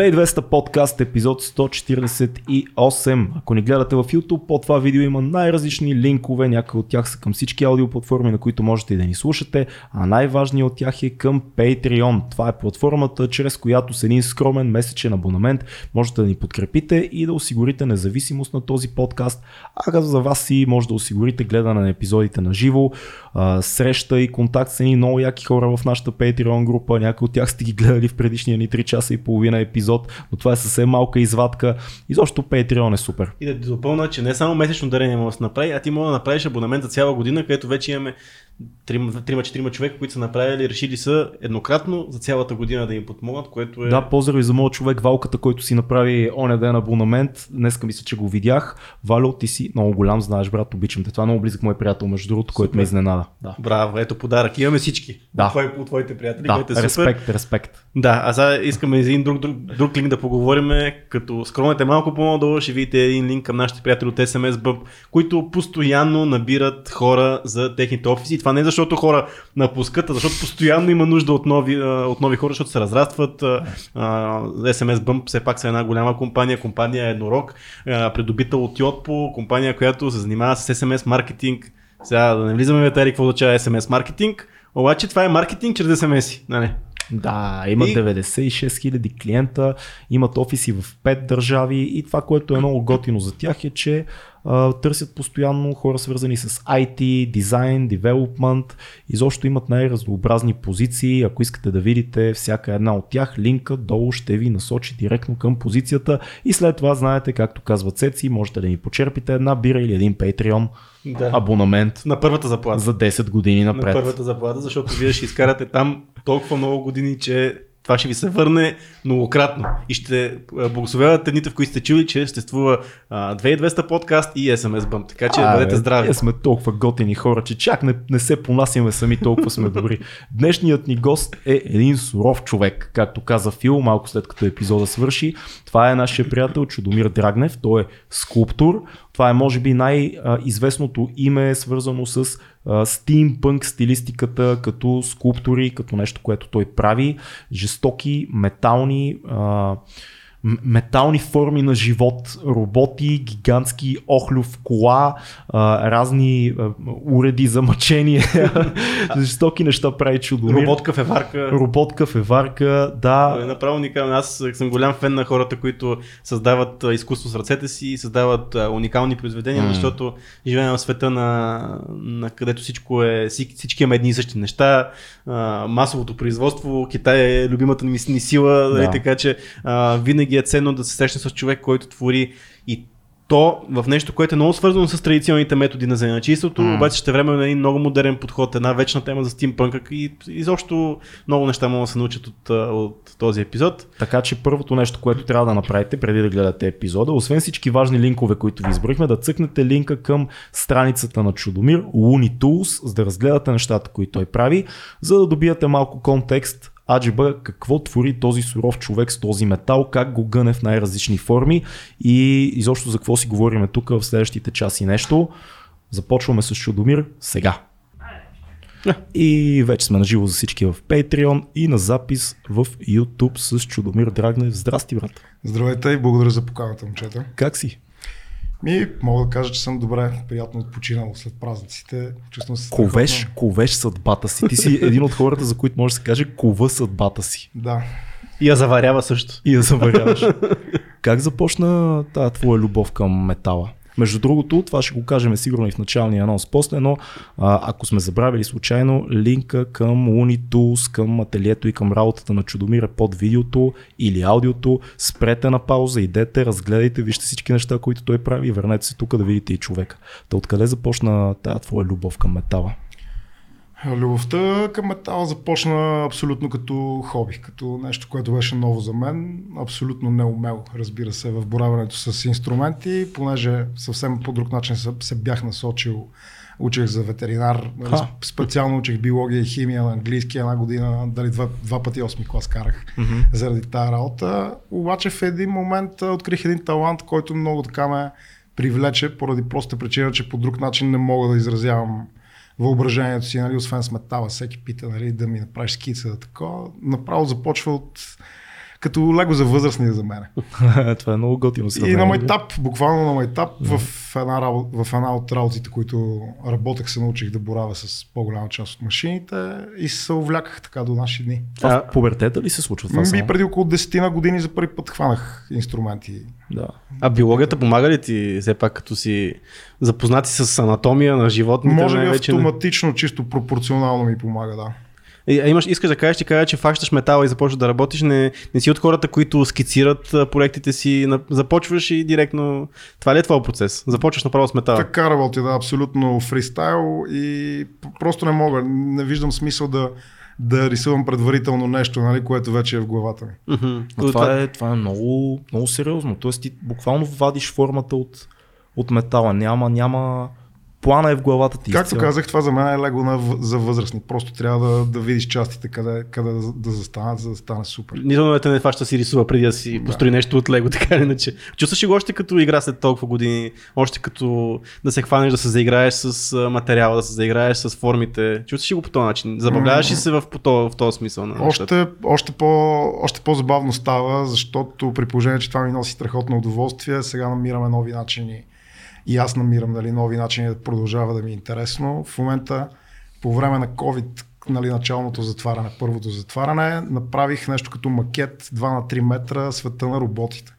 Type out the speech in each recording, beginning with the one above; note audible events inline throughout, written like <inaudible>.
200 подкаст епизод 148. Ако ни гледате в YouTube, под това видео има най-различни линкове, някои от тях са към всички аудиоплатформи, на които можете и да ни слушате, а най-важният от тях е към Patreon. Това е платформата, чрез която с един скромен месечен абонамент можете да ни подкрепите и да осигурите независимост на този подкаст, а за вас си може да осигурите гледане на епизодите на живо, среща и контакт с едни много яки хора в нашата Patreon група, някои от тях сте ги гледали в предишния ни 3 часа и половина епизод епизод, но това е съвсем малка извадка. И защо Patreon е супер. И да допълна, че не само месечно дарение може да се направи, а ти може да направиш абонамент за цяла година, където вече имаме трима-четирима човека, които са направили, решили са еднократно за цялата година да им подмогнат, което е... Да, поздрави за моят човек Валката, който си направи оня ден абонамент. Днеска мисля, че го видях. Валю, ти си много голям, знаеш, брат, обичам те. Това е много близък мой приятел, между другото, който ме изненада. Да. Браво, ето подарък. Имаме всички. Да. Твои, от твоите приятели, да, което е супер. респект, респект. Да, а сега искаме за един друг, друг, друг линк да поговорим. Като скромнете малко по-надолу, ще видите един линк към нашите приятели от SMS Bump, които постоянно набират хора за техните офиси. Това не е защото хора напускат, защото постоянно има нужда от нови, от нови хора, защото се разрастват. SMS Bump все пак са една голяма компания, компания Еднорог, придобител от Yotpo, компания, която се занимава с SMS маркетинг. Сега да не влизаме в детайли какво означава SMS маркетинг, обаче това е маркетинг чрез SMS. Нали? Да, имат и... 96 000 клиента, имат офиси в 5 държави и това, което е много готино за тях е, че а, търсят постоянно хора свързани с IT, дизайн, девелопмент, изобщо имат най-разнообразни позиции. Ако искате да видите всяка една от тях, линка долу ще ви насочи директно към позицията и след това знаете, както казват Цеци, можете да ни почерпите една бира или един Patreon да. абонамент. На първата заплата. За 10 години напред. На първата заплата, защото вие ще изкарате там толкова много години, че това ще ви се върне многократно и ще благословявате дните, в които сте чули, че съществува 2200 подкаст и SMS Bump. Така че а, бъдете здрави. Ние сме толкова готини хора, че чак не, не се понасяме сами, толкова сме добри. Днешният ни гост е един суров човек, както каза Фил, малко след като епизода свърши. Това е нашия приятел Чудомир Драгнев. Той е скулптор. Това е може би най-известното име, свързано с стимпънк стилистиката, като скулптури, като нещо, което той прави. Жестоки, метални, метални форми на живот, роботи, гигантски охлюв кола, а, разни а, уреди за мъчение, <laughs> жестоки неща прави чудо. Робот кафеварка. Робот кафеварка, да. Е направо уникално. Аз съм голям фен на хората, които създават изкуство с ръцете си и създават уникални произведения, mm. защото живеем в света на, на където всичко е, всички имаме едни и същи неща, а, масовото производство, Китай е любимата ми сила, да. така че а, винаги е ценно да се срещне с човек, който твори и то в нещо, което е много свързано с традиционните методи на занаячийството, mm. обаче ще време на един много модерен подход, една вечна тема за стимпънка и изобщо много неща могат да се научат от, от този епизод. Така че първото нещо, което трябва да направите преди да гледате епизода, освен всички важни линкове, които ви изброихме, да цъкнете линка към страницата на Чудомир, Looney Tools, за да разгледате нещата, които той прави, за да добиете малко контекст аджиба какво твори този суров човек с този метал, как го гъне в най-различни форми и изобщо за какво си говорим тук в следващите часи нещо. Започваме с Чудомир сега. И вече сме на живо за всички в Patreon и на запис в YouTube с Чудомир Драгнев. Здрасти, брат. Здравейте и благодаря за поканата, момчета. Как си? Ми, мога да кажа, че съм добре, приятно отпочинал след празниците. Чувствам се ковеш, страхотно. ковеш съдбата си. Ти си един от хората, за които може да се каже кова съдбата си. Да. И я заварява също. И я заваряваш. как започна тази твоя любов към метала? Между другото, това ще го кажем сигурно и в началния анонс после, но а, ако сме забравили случайно, линка към Looney към ателието и към работата на Чудомира под видеото или аудиото, спрете на пауза, идете, разгледайте, вижте всички неща, които той прави и върнете се тук да видите и човека. Та откъде започна тази твоя любов към метала? Любовта към метал започна абсолютно като хоби, като нещо, което беше ново за мен. Абсолютно неумел, разбира се, в бораването с инструменти, понеже съвсем по друг начин се бях насочил Учех за ветеринар, нали, специално учих биология и химия на английски една година, дали два, два пъти 8 клас карах mm-hmm. заради тази работа. Обаче в един момент открих един талант, който много така ме привлече, поради проста причина, че по друг начин не мога да изразявам въображението си, нали, освен с всеки пита нали, да ми направиш скица, такова. Направо започва от като лего за възрастни за мен. <laughs> Това е много готино И на майтап, буквално на майтап, в, една, в една от работите, които работех, се научих да боравя с по-голяма част от машините и се увляках така до наши дни. Това в пубертета ли се случва това? Би преди около 10 на години за първи път хванах инструменти. Да. А биологията помага ли ти, все пак като си запознати с анатомия на животните? Може би не? автоматично, чисто пропорционално ми помага, да. И, а имаш, искаш да кажеш, ти кажа, че фащаш метала и започваш да работиш, не, не си от хората, които скицират проектите си, започваш и директно... Това ли е твой процес? Започваш направо с метала. Така работя, да, абсолютно фристайл и просто не мога, не виждам смисъл да, да рисувам предварително нещо, нали, което вече е в главата ми. Мгм. Но това, е, това е много, много сериозно. Тоест ти буквално вадиш формата от, от метала. Няма, няма... Плана е в главата ти. Както казах, това за мен е лего на, за възрастни. Просто трябва да, да видиш частите къде, къде да, да застанат, за да стане супер. Нито да те не фаща да си рисува преди да си построи нещо от лего, <laughs> така или иначе. Чувстваш ли го още като игра след толкова години, още като да се хванеш да се заиграеш с материала, да се заиграеш с формите. Чувстваш ли го по този начин? Забавляваш ли се в, по този, в този смисъл? На? Още, още, по, още по-забавно става, защото при положение, че това ми носи страхотно удоволствие, сега намираме нови начини. И аз намирам нали, нови начини да продължава да ми е интересно. В момента, по време на COVID, нали, началното затваряне, първото затваряне, направих нещо като макет 2 на 3 метра света на роботите.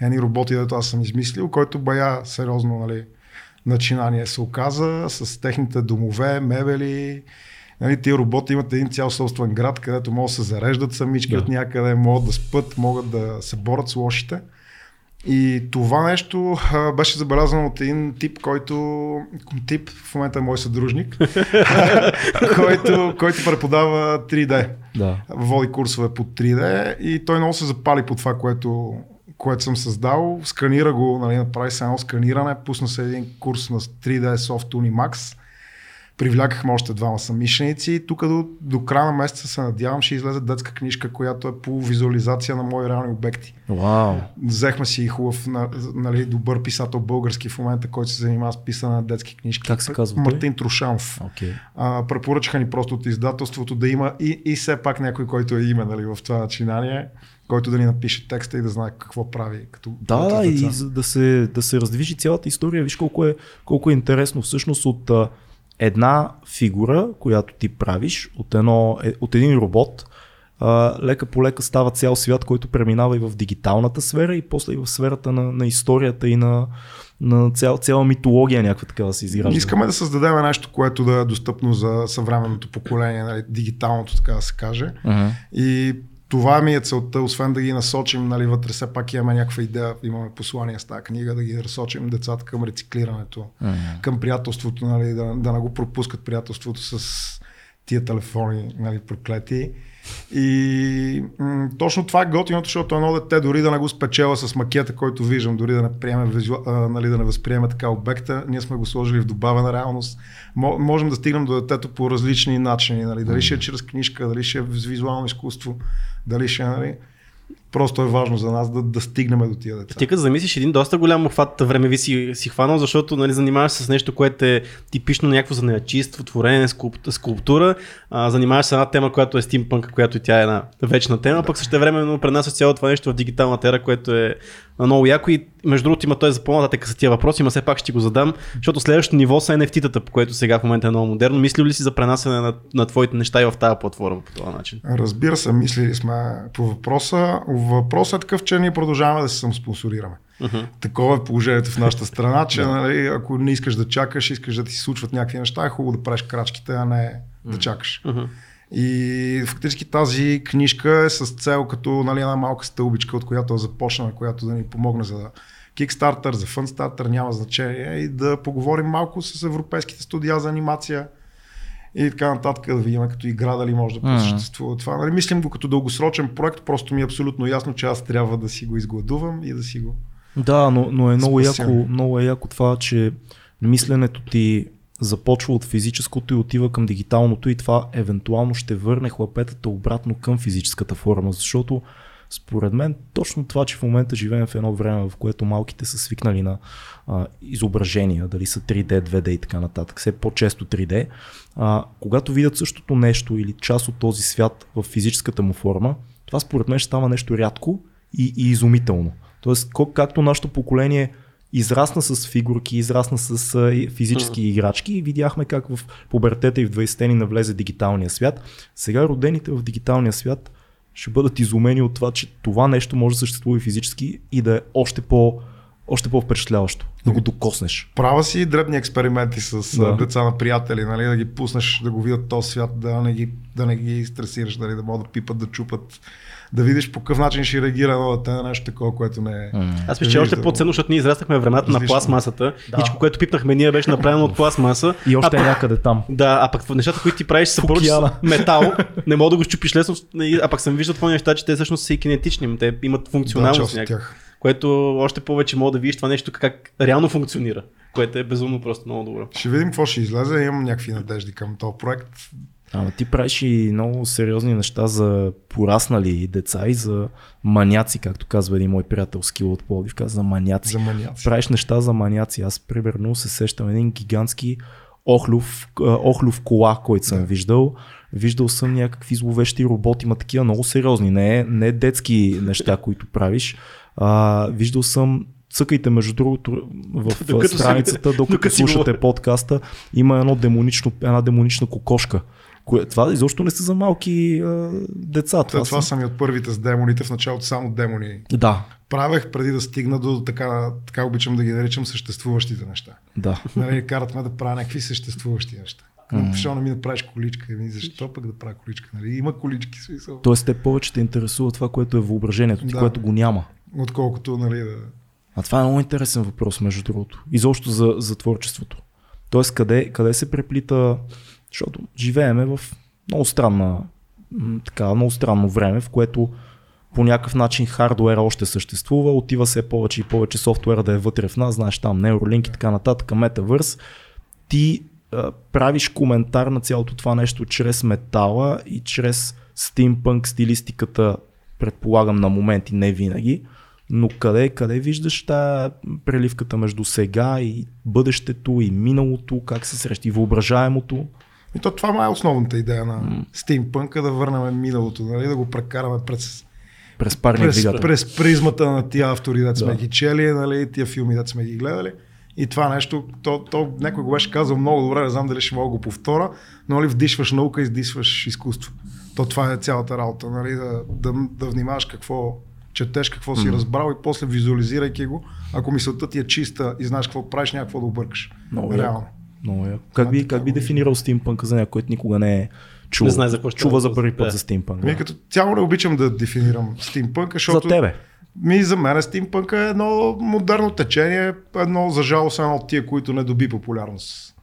Едни роботи, дето аз съм измислил, който бая сериозно нали, начинание се оказа с техните домове, мебели. Нали, тия роботи имат един цял собствен град, където могат да се зареждат самички Да. от някъде, могат да спът, могат да се борят с лошите. И това нещо а, беше забелязано от един тип, който тип в момента е мой съдружник, <laughs> който, който преподава 3D. Да. Води курсове по 3D и той много се запали по това, което, което съм създал. Сканира го, нали, направи се едно сканиране, пусна се един курс на 3D Soft Unimax. Привлякахме още двама самишленици тук до, до края на месеца се надявам ще излезе детска книжка, която е по визуализация на мои реални обекти. Вау. Взехме си и хубав, на- нали, добър писател български в момента, който се занимава с писане на детски книжки. Как се казва той? Мартин Трушанов. Окей. А, препоръчаха ни просто от издателството да има и, и все пак някой, който е име нали, в това начинание, който да ни напише текста и да знае какво прави като Да, да, и да се, да се раздвижи цялата история, виж колко е, колко е интересно всъщност от една фигура, която ти правиш, от, едно, е, от един робот, а, лека по лека става цял свят, който преминава и в дигиталната сфера и после и в сферата на, на историята и на, на цял, цяла митология някаква така да се изгражда. Искаме да създадем нещо, което да е достъпно за съвременното поколение, нали, дигиталното, така да се каже. Ага. И това ми е целта, освен да ги насочим, нали, вътре все пак имаме някаква идея, имаме послание с тази книга, да ги насочим децата към рециклирането, Ага. към приятелството, нали, да, да не го пропускат приятелството с тия телефони, нали, проклети. И м- точно това е готиното, защото едно дете дори да не го спечела с макета, който виждам, дори да не, приеме, а, нали, да не възприеме така обекта, ние сме го сложили в добавена реалност. Мо- можем да стигнем до детето по различни начини. Нали? Дали ще е чрез книжка, дали ще е с визуално изкуство, дали ще е, нали... Просто е важно за нас да, да стигнем до тия деца. Ти като замислиш един доста голям обхват времеви си, си хванал, защото нали, занимаваш се с нещо, което е типично някакво занаячиство, творене, скулп, скулптура. А, занимаваш се с една тема, която е стимпънк, която и тя е една вечна тема, пък също времено пренасяш цяло това нещо в дигиталната ера, което е много яко и между другото има той за по-нататък са тия въпроси, но все пак ще ти го задам, защото следващото ниво са NFT-тата, по което сега в момента е много модерно. Мислил ли си за пренасене на, на твоите неща и в тази платформа по този начин? Разбира се, мислили сме по въпроса. Въпросът е такъв, че ние продължаваме да се самоспонсорираме. Uh-huh. Такова е положението в нашата страна, че <laughs> нали, ако не искаш да чакаш, искаш да ти се случват някакви неща, е хубаво да правиш крачките, а не да чакаш. Uh-huh. И фактически тази книжка е с цел като нали, една малка стълбичка, от която да започнем, която да ни помогне за Kickstarter, за Funstarter, няма значение, и да поговорим малко с европейските студия за анимация и така нататък, да видим като игра дали може да съществува това. Нали, мислим го като дългосрочен проект, просто ми е абсолютно ясно, че аз трябва да си го изгладувам и да си го... Да, но, но е много Спасявам. яко, много е яко това, че мисленето ти започва от физическото и отива към дигиталното и това евентуално ще върне хлапетата обратно към физическата форма, защото според мен точно това, че в момента живеем в едно време, в което малките са свикнали на а, изображения, дали са 3D, 2D и така нататък, все по-често 3D, а, когато видят същото нещо или част от този свят в физическата му форма, това според мен ще става нещо рядко и, и изумително. Тоест, както нашето поколение израсна с фигурки, израсна с физически играчки и видяхме как в пубертета и в 20-те ни навлезе дигиталния свят. Сега родените в дигиталния свят ще бъдат изумени от това, че това нещо може да съществува и физически и да е още по- още по-впечатляващо, да го докоснеш. Права си дребни експерименти с да. деца на приятели, нали, да ги пуснеш да го видят този свят, да не ги, да не ги стресираш, нали, да могат да пипат, да чупат да видиш по какъв начин ще реагира едно дете на нещо такова, което не е. Аз мисля, че още по-ценно, защото ние израстахме времената на пластмасата. Да. Всичко, което пипнахме, ние беше направено от пластмаса. И още а, е някъде там. Да, а пък нещата, които ти правиш са просто метал, не мога да го щупиш лесно, а пък съм виждал това неща, че те всъщност са и кинетични, те имат функционалност. Да, което още повече мога да видиш това нещо как реално функционира, което е безумно просто много добро. Ще видим какво ще излезе, имам някакви надежди към този проект. Ама ти правиш и много сериозни неща за пораснали деца и за маняци, както казва един мой приятел Скил от Плодив, каза за маняци. За маняци. Правиш неща за маняци. Аз примерно се сещам един гигантски охлюв, охлюв кола, който съм да. виждал. Виждал съм някакви зловещи роботи, има такива много сериозни, не, не детски неща, които правиш. А, виждал съм Цъкайте между другото в <laughs> докато страницата, <laughs> докато, докато слушате подкаста, има едно демонично, една демонична кокошка. Кое, това изобщо не са за малки а, деца. Това, това са ми от първите с демоните, в началото само демони. Да. Правех преди да стигна до така, така обичам да ги наричам съществуващите неща. Да. Нали, карат ме да правя някакви съществуващи неща. Защо не ми да правиш количка? Ами защо пък да правя количка? Нали? Има колички смисъл. Тоест те повече те интересува това, което е въображението ти, да. което го няма. Отколкото, нали, да. А това е много интересен въпрос, между другото. Изобщо за, за творчеството. Тоест, къде, къде се преплита защото живееме в много странна, така, много странно време, в което по някакъв начин хардуера още съществува, отива се повече и повече софтуера да е вътре в нас, знаеш там Neuralink и така нататък, Metaverse. Ти а, правиш коментар на цялото това нещо чрез метала и чрез стимпънк стилистиката, предполагам на моменти, не винаги. Но къде, къде виждаш тази преливката между сега и бъдещето и миналото, как се срещи въображаемото? И то това е основната идея на mm. стимпънка, да върнем миналото, нали, да го прекараме през през през, през призмата на тия автори, да сме ги чели, нали, тия филми, да сме ги гледали. И това нещо, то, то някой го беше казал много добре, не знам дали ще мога го повторя, но нали, вдишваш наука, издишваш изкуство. То това е цялата работа, нали, да, да, да внимаваш какво четеш, какво си mm. разбрал и после визуализирайки го, ако мисълта ти е чиста и знаеш какво правиш, някакво да объркаш. Много Реално. Много е. Как би, как би дефинирал стимпънка за някой, който никога не е чул? Не знае за какво Чува за първи път да. за стимпънк. Ми, като цяло не обичам да дефинирам стимпънка, защото... За тебе. Ми, за мен стимпънка е едно модерно течение, едно за жалост едно от тия, които не доби популярност.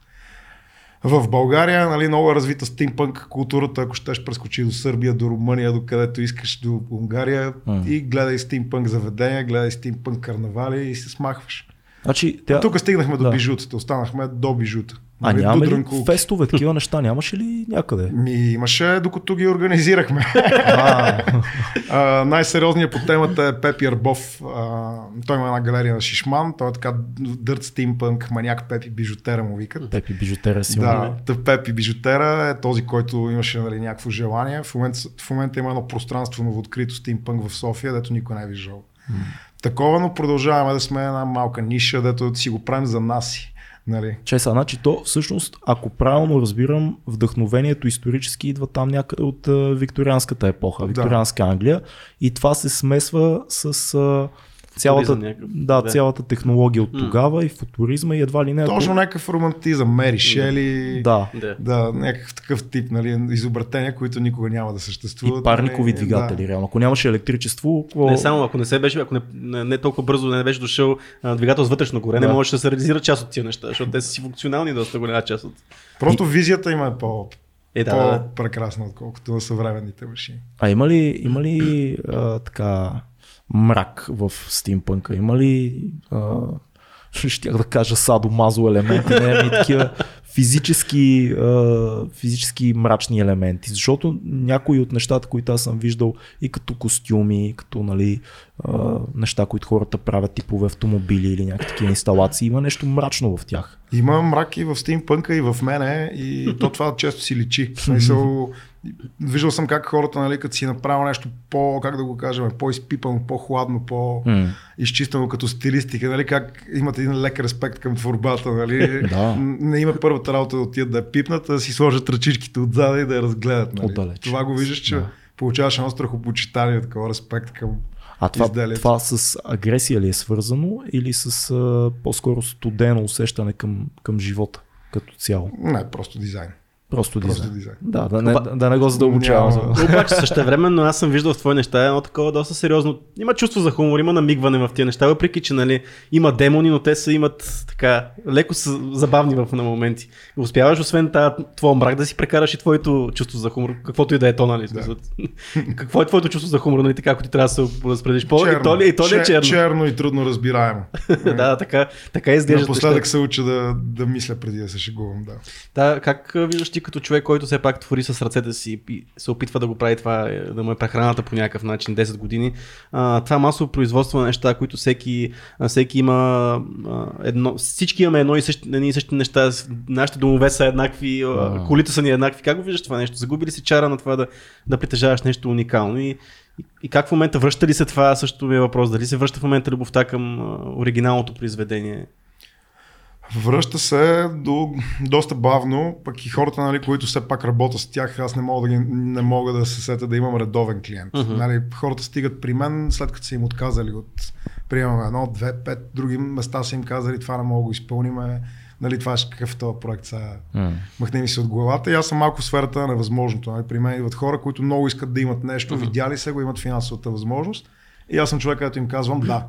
В България нали, много е развита стимпънк културата, ако щеш прескочи до Сърбия, до Румъния, до където искаш, до Унгария mm. и гледай стимпънк заведения, гледай стимпънк карнавали и се смахваш. Значи, тя... Тук стигнахме до да. бижутата, останахме до бижута. А нали, няма ли фестове, такива неща нямаше ли някъде? Ми, имаше, докато ги организирахме. а, най-сериозният по темата е Пепи Арбов. А, той има една галерия на Шишман. Той е така дърт стимпънк, маняк Пепи Бижутера му викат. Пепи Бижутера си Да, тъп Пепи Бижутера е този, който имаше нали, някакво желание. В момента, в момента има едно пространство ново открито стимпънк в София, дето никой не е виждал. Такова, но продължаваме да сме една малка ниша, дето си го правим за нас. Нали? Че са, значи то всъщност, ако правилно разбирам, вдъхновението исторически идва там някъде от а, викторианската епоха, викторианска да. Англия и това се смесва с а, цялата, да, да, цялата технология от тогава mm. и футуризма и едва ли не. Точно някакъв романтизъм, Мери Шели, да. да, някакъв такъв тип нали, изобретения, които никога няма да съществуват. И парникови нали, двигатели, да. реално. Ако нямаше електричество. Какво... Не само, ако не се беше, ако не, не, не толкова бързо не беше дошъл а, двигател с вътрешно горе, да. не можеше да се реализира част от тия неща, защото те са си функционални доста голяма част от. Просто и... визията има е по, е, да, по-прекрасна, отколкото на съвременните машини. А има ли, има ли а, така мрак в стимпънка? Има ли <laughs> щях да кажа садо-мазо елементи, не, ами такива физически, а, физически мрачни елементи, защото някои от нещата, които аз съм виждал и като костюми, и като нали, а, неща, които хората правят типове автомобили или някакви такива инсталации, има нещо мрачно в тях. Има мрак и в стимпънка, и в мене, и то това често си личи. Смисъл, виждал съм как хората, нали, като си направил нещо по, как да го кажем, по-изпипано, по-хладно, по-изчистено като стилистика, нали, как имат един лек респект към творбата, нали. Да. Не има първата работа да отидат да я пипнат, да си сложат ръчичките отзад и да я разгледат. Нали. Отдалеч. Това го виждаш, че Да. получаваш едно страхопочитание, такова респект към А това, изделието. това с агресия ли е свързано или с а, по-скоро студено усещане към, към живота като цяло? Не, просто дизайн. Просто Просто дизайн. Да, да не, да, да не го задълбочавам. Няма. Обаче същевременно аз съм виждал в твои неща едно такова доста сериозно. Има чувство за хумор, има намигване в тия неща, въпреки че нали, има демони, но те са имат така, леко са забавни в на моменти. Успяваш освен тази твоя мрак да си прекараш и твоето чувство за хумор, каквото и да е то, нали? Да. <laughs> Какво е твоето чувство за хумор, нали? Така, ако ти трябва да се разпределиш по и то ли, и то ли е Чер- черно? черно и трудно разбираемо. <laughs> да, така, така изглежда. Напоследък се уча да, да мисля преди да се шегувам. Да. Да, как виждаш ти като човек, който все пак твори с ръцете си и се опитва да го прави това, е, да му е прехраната по някакъв начин 10 години. А, това масово производство на неща, които всеки, всеки има едно, всички имаме едно и същи, едни и същи неща, нашите домове са еднакви, а, колите са ни еднакви. Как го виждаш това нещо? Загуби ли си чара на това да, да притежаваш нещо уникално и, и, как в момента връща ли се това, също ми е въпрос. Дали се връща в момента любовта към оригиналното произведение? Връща се до доста бавно, пък и хората, нали, които все пак работят с тях, аз не мога да, ги, не мога да се сета да имам редовен клиент. Мгм. Нали, хората стигат при мен, след като са им отказали от приемаме едно, две, пет, други места са им казали това не мога да изпълниме. Нали, това ще какъв е този проект сега. М. Махне ми се от главата. И аз съм малко в сферата на невъзможното. Нали? При мен идват хора, които много искат да имат нещо, видяли се го, имат финансовата възможност. И аз съм човек, който им казвам да.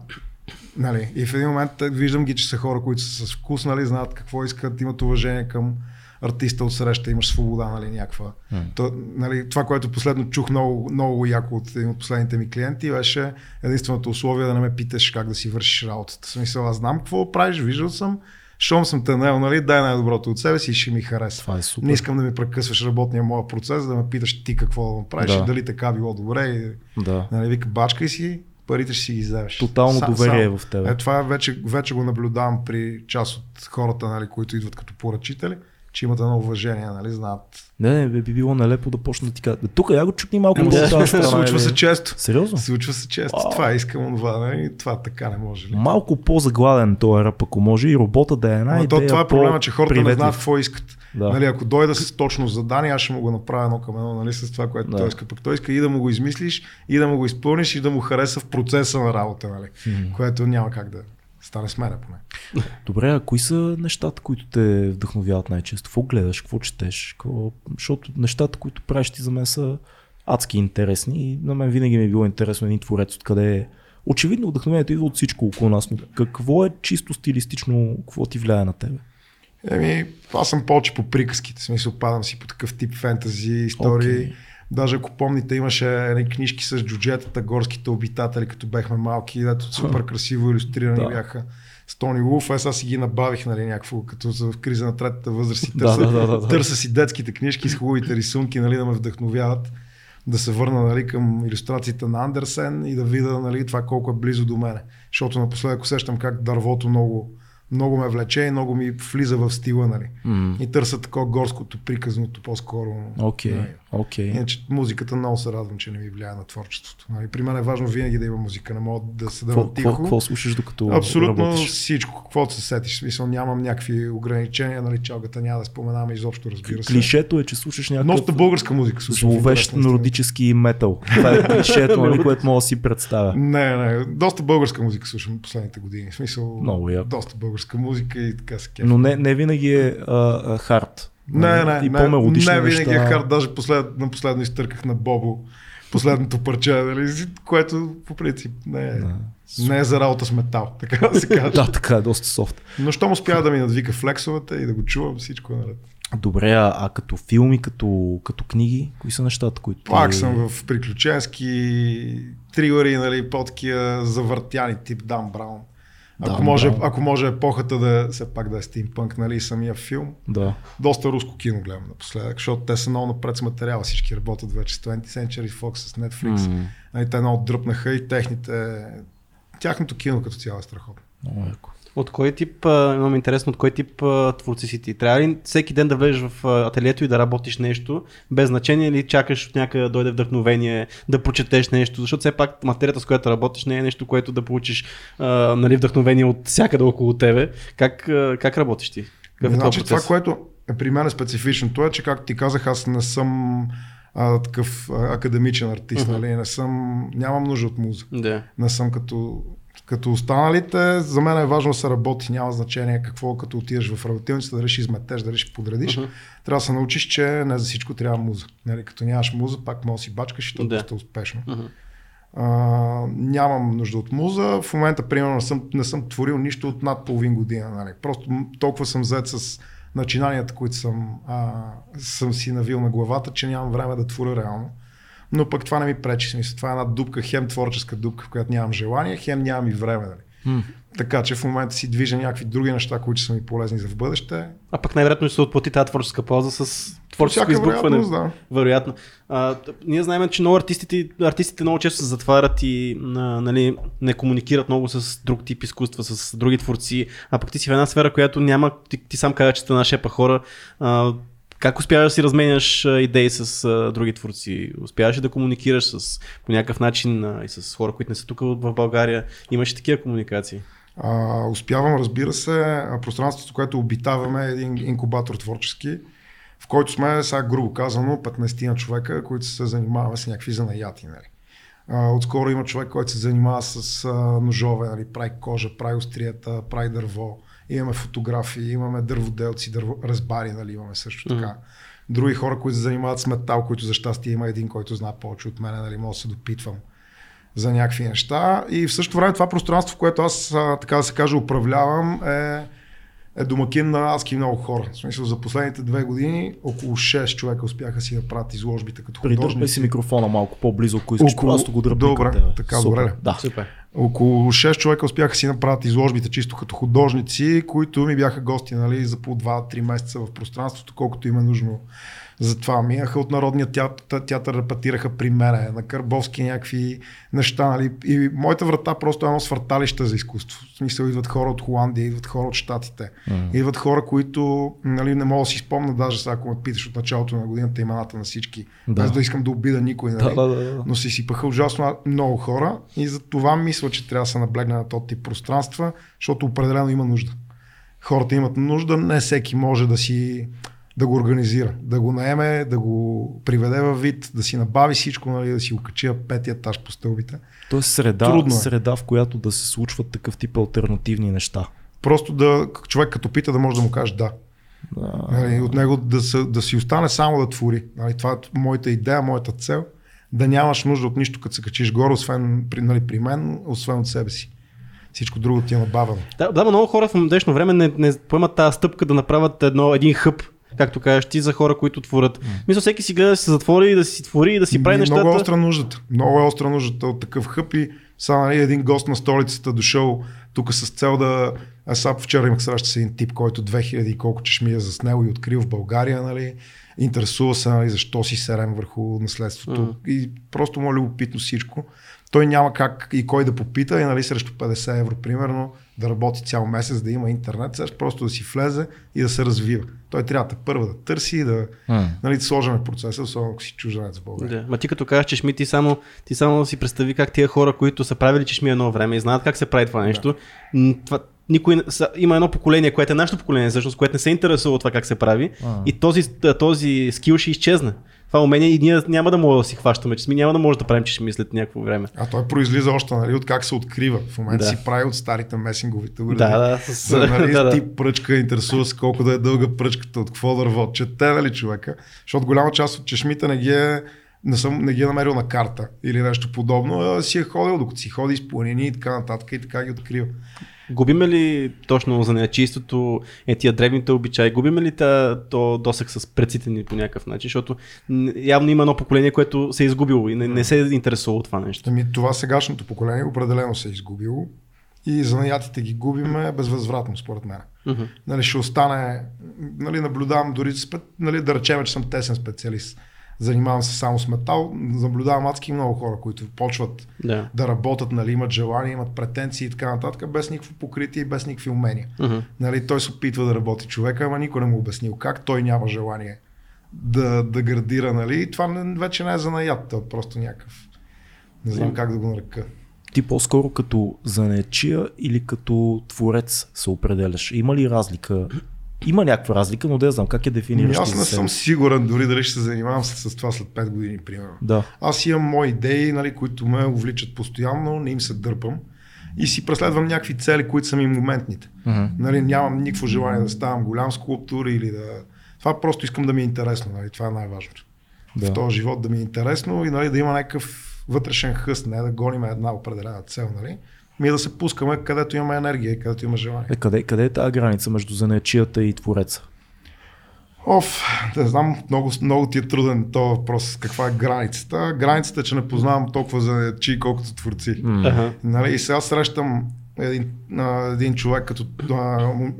Нали? И в един момент те- виждам ги, че са хора, които са с вкус, нали? знаят какво искат, имат уважение към артиста от среща, имаш свобода, нали, някаква. То, нали, това, което последно чух много, много яко от един от последните ми клиенти, беше единственото условие да не ме питаш как да си вършиш работата. В смисъл, аз знам какво правиш, виждал съм, щом съм те наел, нали, дай най-доброто от себе си и ще ми харесва. Това е супер. Не искам да ми прекъсваш работния моя процес, да ме питаш ти какво да направиш Да. и дали така било добре. И, Да. нали, вика, бачкай си, парите ще си ги вземеш. Тотално Са- доверие само. в тебе. Е, това вече, вече го наблюдавам при част от хората, нали, които идват като поръчители, че имат едно уважение, нали, знаят. Не, не, би би било нелепо да почна да ти кажа. Тук я го чукни малко се- тази страна. случва или- се често. Сериозно? Случва се често. Вау. Това искам, онова, нали? това така не може ли? Малко по-загладен този ръп, ако може, и робота да е една Ама то, това е проблема, че хората не по-приветлив. знаят какво искат. Да. Нали, ако дойда с точно задание, аз ще му го направя едно към едно нали, с това, което Да. той иска. Пък той иска и да му го измислиш, и да му го изпълниш, и да му хареса в процеса на работа, нали? М. което няма как да стане с мене поне. Добре, а кои са нещата, които те вдъхновяват най-често? Какво гледаш, какво четеш? Какво... Защото нещата, които правиш ти за мен са адски интересни и на мен винаги ми е било интересно един творец откъде е. Очевидно вдъхновението идва от всичко около нас, но какво е чисто стилистично, какво ти влияе на тебе? Еми, аз съм повече по приказките, в смисъл падам си по такъв тип фентази, истории. Окей. Даже ако помните, имаше едни книжки с джуджетата, горските обитатели, като бехме малки, дето супер красиво иллюстрирани Да. бяха с Тони Луф. Аз сега си ги набавих, нали, някакво, като в криза на третата възраст и Да, търся, да, да, да, да. търся си детските книжки с хубавите рисунки, нали, да ме вдъхновяват да се върна нали, към иллюстрациите на Андерсен и да видя нали, това колко е близо до мене. Защото напоследък усещам как дървото много, много ме влече и много ми влиза в стила. Нали. М, И търся такова горското, приказното по-скоро. Окей, Нали. окей. Иначе музиката много се радвам, че не ми влияе на творчеството. Нали, при мен е важно винаги да има музика, не мога да на Какво тихо. какво слушаш докато Абсолютно работиш? всичко, каквото се сетиш. Смисъл, нямам някакви ограничения, нали, чалгата няма да споменаваме изобщо, разбира се. Клишето е, че слушаш някакъв Доста българска музика слушам. в зловещ нордически метал. Това е клишето, <laughs> нали, което мога да си представя. Не, не, доста българска музика слушам последните години. В смисъл, Много яко. доста българска музика и така се кефа. Но не, не винаги е а, а, хард. Не, не, и не, по-мелодични не винаги неща. е хард, даже послед, на последно изтърках на Бобо последното парче, нали, което по принцип не е, Да. не е за работа с метал, така да се каже. <laughs> Да, така е, доста софт. Но щом успя да ми надвика флексовете и да го чувам, всичко е наред. Добре, а, а като филми, като, като книги, кои са нещата, които... Пак съм в приключенски трилъри, нали, по-такива завъртяни тип Дан Браун. Ако, Да, може, браво. ако може епохата да все пак да е стимпънк, нали, самия филм. Да. Доста руско кино гледам напоследък, защото те са много напред с материала. Всички работят вече с 20th Century Fox, с Netflix. М. Нали, те много дръпнаха и техните... Тяхното кино като цяло е страхотно. Много яко. От кой тип, имам интересно, от кой тип творци си ти? Трябва ли всеки ден да влезеш в ателието и да работиш нещо, без значение или чакаш от някъде да дойде вдъхновение, да прочетеш нещо, защото все пак материята, с която работиш, не е нещо, което да получиш а, нали, вдъхновение от всякъде около тебе. Как, как работиш ти? Какъв е значи, това, което е при мен е специфичното е, че както ти казах, аз не съм а, такъв а, академичен артист, Мгм. нали? не съм, нямам нужда от муза. Да. Не съм като, като останалите. За мен е важно да се работи, няма значение какво, като отидеш в работилницата, дали ще изметеш, дали ще подредиш. Мгм. Трябва да се научиш, че не за всичко трябва муза. Нали? Като нямаш муза, пак може да си бачкаш и то Да. доста успешно. Мгм. А, нямам нужда от муза. В момента, примерно, съм, не съм творил нищо от над половин година. Нали. Просто толкова съм зает с начинанията, които съм, а, съм си навил на главата, че нямам време да творя реално. Но пък това не ми пречи. Смисъл, това е една дупка, хем творческа дупка, в която нямам желание, хем нямам и време. Нали. М. Така че в момента си движа някакви други неща, които са ми полезни за в бъдеще. А пък най-вероятно ще се отплати тази творческа полза с творческо избухване. да. Вероятно. А, ние знаем, че много артистите, артистите много често се затварят и а, нали, не комуникират много с друг тип изкуства, с други творци, а пък ти си в една сфера, която няма, ти, ти сам каза, че сте на шепа хора. А, как успяваш да си разменяш идеи с а, други творци? Успяваш ли да комуникираш с, по някакъв начин а, и с хора, които не са тук в България? Имаш ли такива комуникации? А, успявам, разбира се, пространството, което обитаваме е един инкубатор творчески, в който сме, сега грубо казано, 15 на човека, които се занимаваме с някакви занаяти. Нали. А, отскоро има човек, който се занимава с а, ножове, нали, прави кожа, прави острията, прави дърво. Имаме фотографии, имаме дърводелци, дърво, разбари, нали, имаме също така. Други хора, които се занимават с метал, които за щастие има един, който знае повече от мен, нали, мога да се допитвам за някакви неща. И в същото време това пространство, в което аз, така да се каже, управлявам, е, е домакин на адски много хора. В смисъл, за последните две години около 6 човека успяха си да правят изложбите като Придърпай художници. си микрофона малко по-близо, ако искаш. Около- Просто го дръпни Добре, към тебе. така, Супер. добре. Да. Супер. Около 6 човека успяха си направят изложбите чисто като художници, които ми бяха гости нали, за по 2-3 месеца в пространството, колкото им е нужно. Затова минаха от Народния театър, театър репетираха при мене, на Карбовски някакви неща. Нали. И моята врата просто е едно свърталище за изкуство. В смисъл идват хора от Холандия, идват хора от Штатите. Мгм. Идват хора, които нали, не мога да си спомня, даже сега ако ме питаш от началото на годината имената на всички, Да. без да искам да обида никой. Нали Да, да, да. но се сипаха ужасно много хора и за това мисля, че трябва да се наблегне на този тип пространства, защото определено има нужда. Хората имат нужда, не всеки може да си да го организира, да го наеме, да го приведе във вид, да си набави всичко, нали, да си окачи петия етаж по стълбите. Тоест среда, Трудно е. среда, в която да се случват такъв тип альтернативни неща. Просто да, човек като пита да може да му каже да. Да. Нали, от него да, се, да си остане само да твори. Нали, това е моята идея, моята цел. Да нямаш нужда от нищо, като се качиш горе, освен при, нали, при мен, освен от себе си. Всичко друго ти е набавено. Да, да, но много хора в днешно време не, не поемат тази стъпка да направят едно, един хъб, както кажеш ти, за хора, които творят. Мисля, всеки си гледа да се затвори и да си твори и да си прави Ми, нещата. Много е остра нуждата. Много е остра нуждата от такъв хъп и сега нали, един гост на столицата дошъл тук с цел да... Аз сега вчера имах среща с един тип, който 2000 и колко чешми е заснел и открил в България, нали. Интересува се, нали, защо си серем върху наследството. Мгм. И просто му е любопитно всичко. Той няма как и кой да попита и нали, срещу 50 евро, примерно, да работи цял месец, да има интернет, сега просто да си влезе и да се развива. Той трябва да първо да търси, да М. нали, сложен е процеса, особено ако си чужденец в България. Да. Ма ти като кажеш чешми, ти само, ти само си представи как тия хора, които са правили чешми едно време и знаят как се прави това нещо, м, това, никой, има едно поколение, което е нашето поколение, всъщност, което не се интересува от това как се прави А. и този, този скил ще изчезне. Това умение и ние няма да можем да си хващаме чешми, няма да може да правим чешми след някакво време. А той произлиза още, нали, от как се открива. В момента Да. си прави от старите месинговите уреди. Да, да, с, За, нали, да, да. тип пръчка, интересува се колко да е дълга пръчката, от какво дърво, чете, нали, човека. Защото голяма част от чешмите не ги е, не, съм, не ги е намерил на карта или нещо подобно, а си е ходил, докато си ходи из планини и така нататък и така ги открива. Губиме ли точно за нечистото, е тия древните обичаи, губиме ли та, то досък с преците ни по някакъв начин, защото явно има едно поколение, което се е изгубило и не, не се интересува от това нещо. Ами, това сегашното поколение определено се е изгубило и занаятите ги губиме безвъзвратно, според мен. Мгм. Нали, ще остане, нали, наблюдавам дори, нали, да речем, че съм тесен специалист. Занимавам се само с метал, наблюдавам адски много хора, които почват Да. да работят, нали, имат желание, имат претенции и така нататък, без никакво покритие и без никакви умения. Мгм. Нали, той се опитва да работи човека, ама никой не му обяснил как, той няма желание да, да градира, нали, и това не, вече не е занаят, то е просто някакъв, не знам как да го нарека. Ти по-скоро като занечия или като творец се определяш? Има ли разлика? Има някаква разлика, но да я знам как я дефинираш. Аз не съм си? сигурен дори дали ще се занимавам с, с това след 5 години, примерно. Да. Аз имам мои идеи, нали, които ме увличат постоянно, не им се дърпам и си преследвам някакви цели, които са ми моментните. Мгм. Нали, нямам никакво желание да ставам голям скулптур или да... Това просто искам да ми е интересно, нали, това е най-важното. Да. В този живот да ми е интересно и нали, да има някакъв вътрешен хъст, не да гоним една определена цел, нали? Ми да се пускаме където имаме енергия и където има желание. Е, къде, къде е тази граница между занечията и твореца? Оф, не знам, много, много ти е труден този въпрос. Каква е границата? Границата е, че не познавам толкова за чи, колкото творци. Аха. Нали, и сега срещам един, а, един човек като а,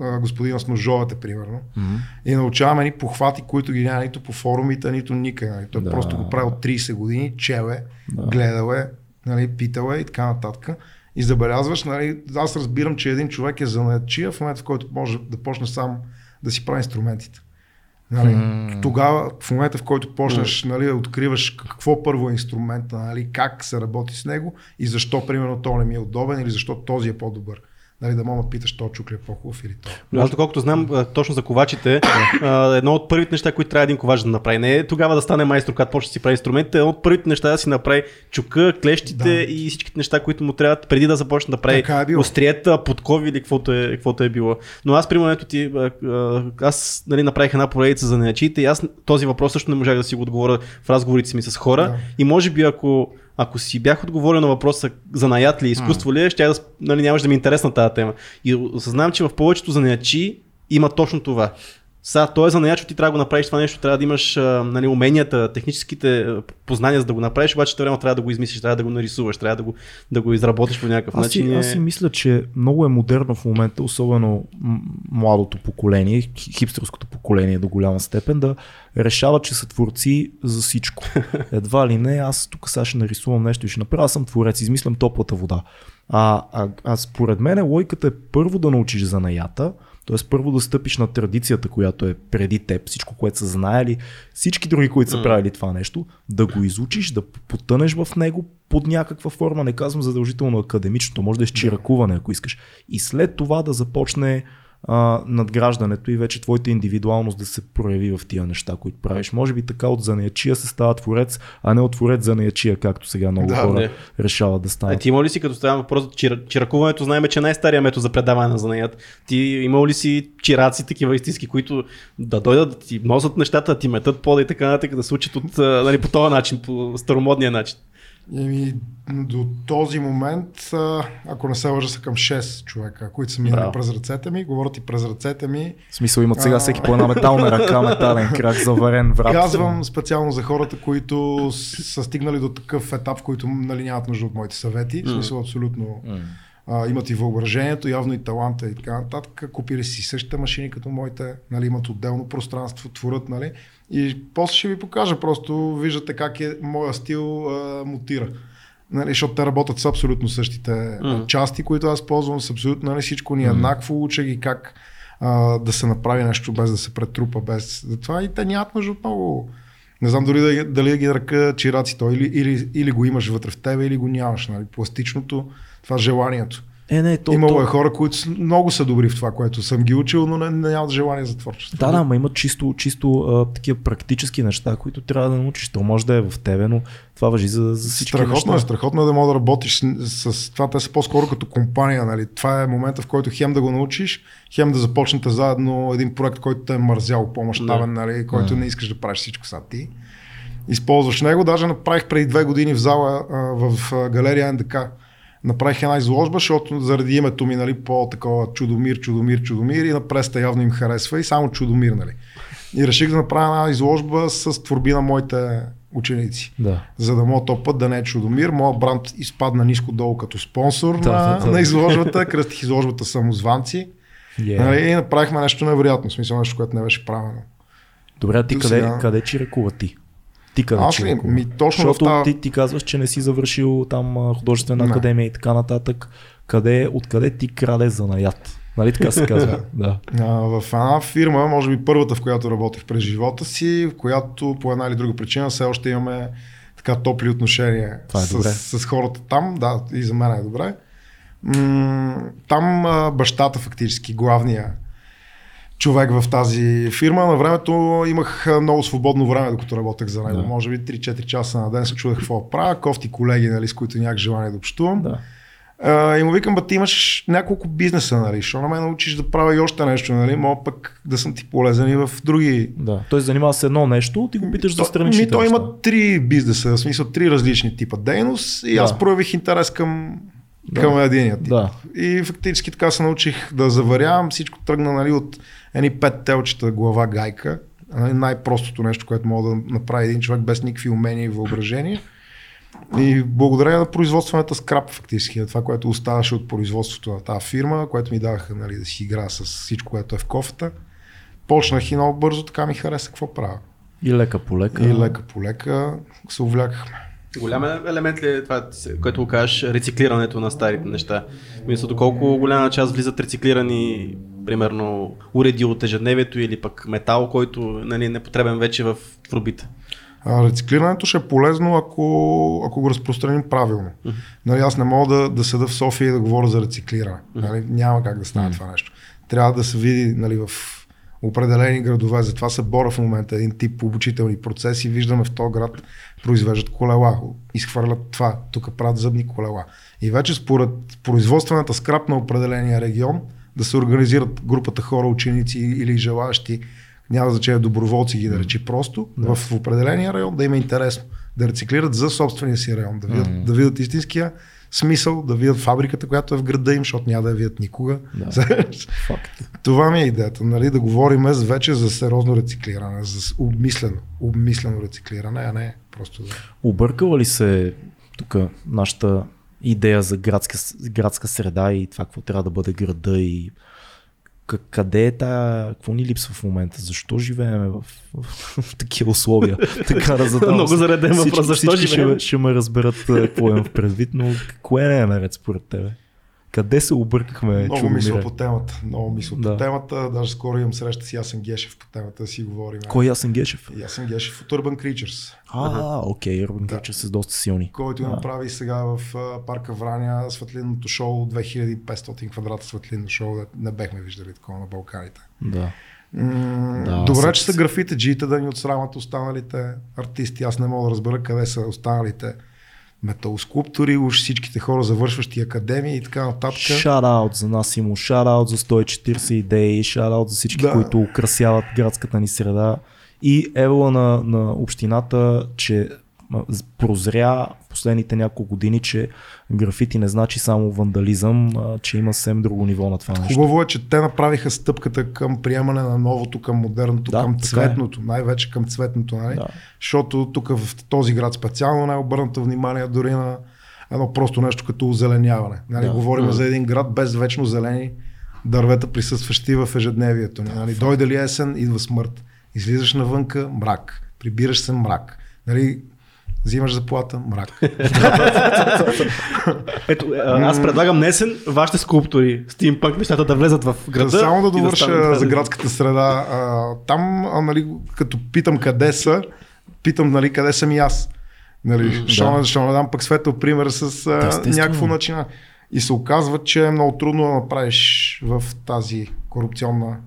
а, господина с ножовете, примерно. Мгм. И научаваме ни похвати, които ги няма нито по форумите, нито никъде. Нали. Той Да. просто го прави от 30 години, чел е, Да. гледал е, нали, питал е и така нататък. И забелязваш, нали, аз разбирам, че един човек е занаятчия в момента, в който може да почне сам да си прави инструментите. Нали, М. Тогава, в момента в който почнеш нали, да откриваш какво първо е инструмента, нали, как се работи с него и защо, примерно, то не ми е удобен или защо този е по-добър. Нали, да мога да питаш, то чук ли е по-хубав или то. Но аз доколкото знам точно за ковачите, едно от първите неща, които трябва един ковач да направи, не е тогава да стане майстор, когато почне да си прави инструментите, едно от първите неща да си направи чука, клещите Да. и всичките неща, които му трябват преди да започне да прави е било. остриета, подкови или каквото е, каквото е било. Но аз, примерно, ти, аз нали, направих една поредица за неячиите и аз този въпрос също не можах да си го отговоря в разговорите ми с хора. Да. И може би ако ако си бях отговорил на въпроса за наят ли, изкуство ли ще да, нали, нямаше да ми е интересна тази тема. И осъзнавам, че в повечето занаячи има точно това. Сега, той е занаят, че ти трябва да го направиш това нещо, трябва да имаш нали, уменията, техническите познания за да го направиш, обаче време трябва да го измислиш, трябва да го нарисуваш, трябва да го, да го изработиш по някакъв Аз си, начин. аз си мисля, че много е модерно в момента, особено младото поколение, хи- хипстерското поколение до голяма степен, да решават, че са творци за всичко. <laughs> Едва ли не, аз тук сега ще нарисувам нещо и ще направя, аз съм творец, измислям топлата вода. А, а, а според мен логиката е първо да научиш занаята, т.е. първо да стъпиш на традицията, която е преди теб, всичко, което са знаели, всички други, които са правили това нещо, да го изучиш, да потънеш в него под някаква форма, не казвам задължително академичното, може да е чиракуване, ако искаш. И след това да започне а, надграждането и вече твоята индивидуалност да се прояви в тия неща, които правиш. Може би така от занаячия се става творец, а не от творец занаячия, както сега много Да, хора не. решават да А станат. ти имал ли си, като става въпрос чир... чиракуването, знаем, че най-стария метод за предаване на занаят. Ти имал ли си чираци, такива истински, които да дойдат, да ти носят нещата, да ти метат пода и така нататък, да се учат от, а, нали, по този начин, по старомодния начин? Еми, до този момент, ако не се лъжа, са към 6 човека, които са минали Браво. през ръцете ми, говорят и през ръцете ми. В смисъл имат сега всеки по една метална ръка, метален крак, заварен врат. Казвам специално за хората, които са стигнали до такъв етап, в който нали, нямат нужда от моите съвети. В смисъл абсолютно а, имат и въображението, явно и таланта и така нататък. Купили си същите машини като моите, нали, имат отделно пространство, творят, нали. И после ще ви покажа, просто виждате как е моя стил а, мутира. Нали, защото те работят с абсолютно същите mm. части, които аз ползвам, с абсолютно нали, всичко ни е еднакво, уча ги как а, да се направи нещо без да се претрупа, без това и те нямат нужда от много. Не знам дори дали, дали ги ръка чираци то, или, или, или го имаш вътре в тебе, или го нямаш. Нали? Пластичното, това желанието. Е, не, то, Имало то... е хора, които много са добри в това, което съм ги учил, но не, не нямат желание за творчество. Да, да, ма има чисто, чисто а, такива практически неща, които трябва да научиш. То може да е в тебе, но това въжи за, за всички Страхотно неща. е, страхотно е да мога да работиш с, с това. Те са по-скоро като компания. Нали? Това е момента, в който хем да го научиш, хем да започнете заедно един проект, който те е мързял по-мащабен, нали? който Да. не искаш да правиш всичко са ти. Използваш него. Даже направих преди две години в зала а, в галерия НДК. Направих една изложба, защото заради името ми, нали, по-такова чудомир, чудомир, чудомир и на преста явно им харесва и само чудомир, нали. И реших да направя една изложба с творби на моите ученици. Да. За да мога то път да не е чудомир, моят бранд изпадна ниско долу като спонсор Да, на, да, да. на изложбата, кръстих изложбата самозванци Yeah. нали, и направихме нещо невероятно, в смисъл нещо, което не беше правено. Добре, а ти До къде, сега- къде чиракува ти? Ти къде Аз ли? Ми, точно Защото тази- ти, ти казваш, че не си завършил там художествена Не. академия и така нататък. Къде, откъде ти краде занаят? Нали така се казва? <laughs> да. А, в една фирма, може би първата, в която работех през живота си, в която по една или друга причина все още имаме така топли отношения Това е добре. с, с хората там. Да, и за мен е добре. М- там а, бащата фактически, главния човек в тази фирма. На времето имах много свободно време, докато работех за него. Да. Може би 3-4 часа на ден се чудех какво правя. Кофти колеги, нали, с които нямах желание да общувам. да. А, и му викам, ба ти имаш няколко бизнеса, нали? Що на мен научиш да правя и още нещо, нали? Мога пък да съм ти полезен и в други. да. Той се занимава с едно нещо, ти го питаш да То- страничите ми, той има три бизнеса, в смисъл три различни типа дейност и Да. аз проявих интерес към, Да. към единия тип. Да. И фактически така се научих да заварявам. Всичко тръгна нали, от едни пет телчета глава гайка. Нали, най-простото нещо, което мога да направи един човек без никакви умения и въображение. И благодарение на производствената скрап, фактически, на това, което оставаше от производството на тази фирма, което ми даваха нали, да си игра с всичко, което е в кофата, почнах и много бързо така ми хареса какво правя. И лека по лека. И лека по лека се увлякахме. Голям елемент ли е това, което го кажеш, рециклирането на старите неща? Мисля, доколко голяма част влизат рециклирани, примерно, уреди от ежедневието или пък метал, който нали, е непотребен вече в трубите. Рециклирането ще е полезно, ако, ако го разпространим правилно. Нали, аз не мога да, да седа в София и да говоря за рециклиране. Нали, няма как да стане това нещо. Трябва да се види нали, в определени градове. Затова се боря в момента един тип обучителни процеси. Виждаме в този град произвеждат колела, изхвърлят това, тук правят зъбни колела. И вече според производствената скрап на определения регион да се организират групата хора, ученици или желаящи няма значение доброволци ги да речи просто, да. в определения район да има интересно да рециклират за собствения си район, да видят, Мгм. да видят истинския смисъл, да видят фабриката, която е в града им, защото няма да я видят никога. Да. Това ми е идеята, нали, да говорим вече за сериозно рециклиране, за обмислено, обмислено рециклиране, а не просто за... Объркала ли се тук нашата идея за градска, градска среда и това какво трябва да бъде града и къде е тая, какво ни липсва в момента, защо живеем в, в, в такива условия, <laughs> така да задавам. Много зареден въпрос, защо всички живеем? Ще, ще ме разберат а, какво имам в предвид, но кое не е наред според тебе? Къде се объркахме, Много Чудомире? мисля по темата, много мисля Да. по темата, даже скоро имам среща с Ясен Гешев по темата да си говорим. Кой е Ясен Гешев? Ясен Гешев от Urban Creatures. А, окей, Urban Да. Creatures са доста силни. който Да. направи сега в а, парка Враня светлинното шоу, 2500 квадрата светлинно шоу, не бехме виждали такова на Балканите. Да. М- Да, Добре, че са графите джиите да ни отсрамат останалите артисти. Аз не мога да разбера къде са останалите металоскулптори, уж всичките хора, завършващи академии и така нататък. Шараут за нас има, шараут за 140 идеи, шараут за всички, Да. които украсяват градската ни среда. И евола на, на общината, че прозря последните няколко години, че графити не значи само вандализъм, а, че има съвсем друго ниво на това нещо. Хубаво е, че те направиха стъпката към приемане на новото, към модерното, Да, към е. цветното, най-вече към цветното. Нали? Да. Защото тук в този град специално не е внимание дори на едно просто нещо като озеленяване. Нали? Да. Говорим Мгм. за един град без вечно зелени дървета, присъстващи в ежедневието. Нали? Дойде ли есен, идва смърт. Излизаш навънка, мрак. Прибираш се, мрак. Нали? Взимаш заплата, мрак. <laughs> Ето, аз предлагам днесен вашите скулптури, стимпанк, нещата да влезат в града. Само да довърша станат- за градската среда. Там, нали, като питам къде са, питам нали, къде съм и аз. Нали, М, що, да. не, що не дам пък светъл пример с Да, някакво начина. И се оказва, че е много трудно да направиш в тази корупционна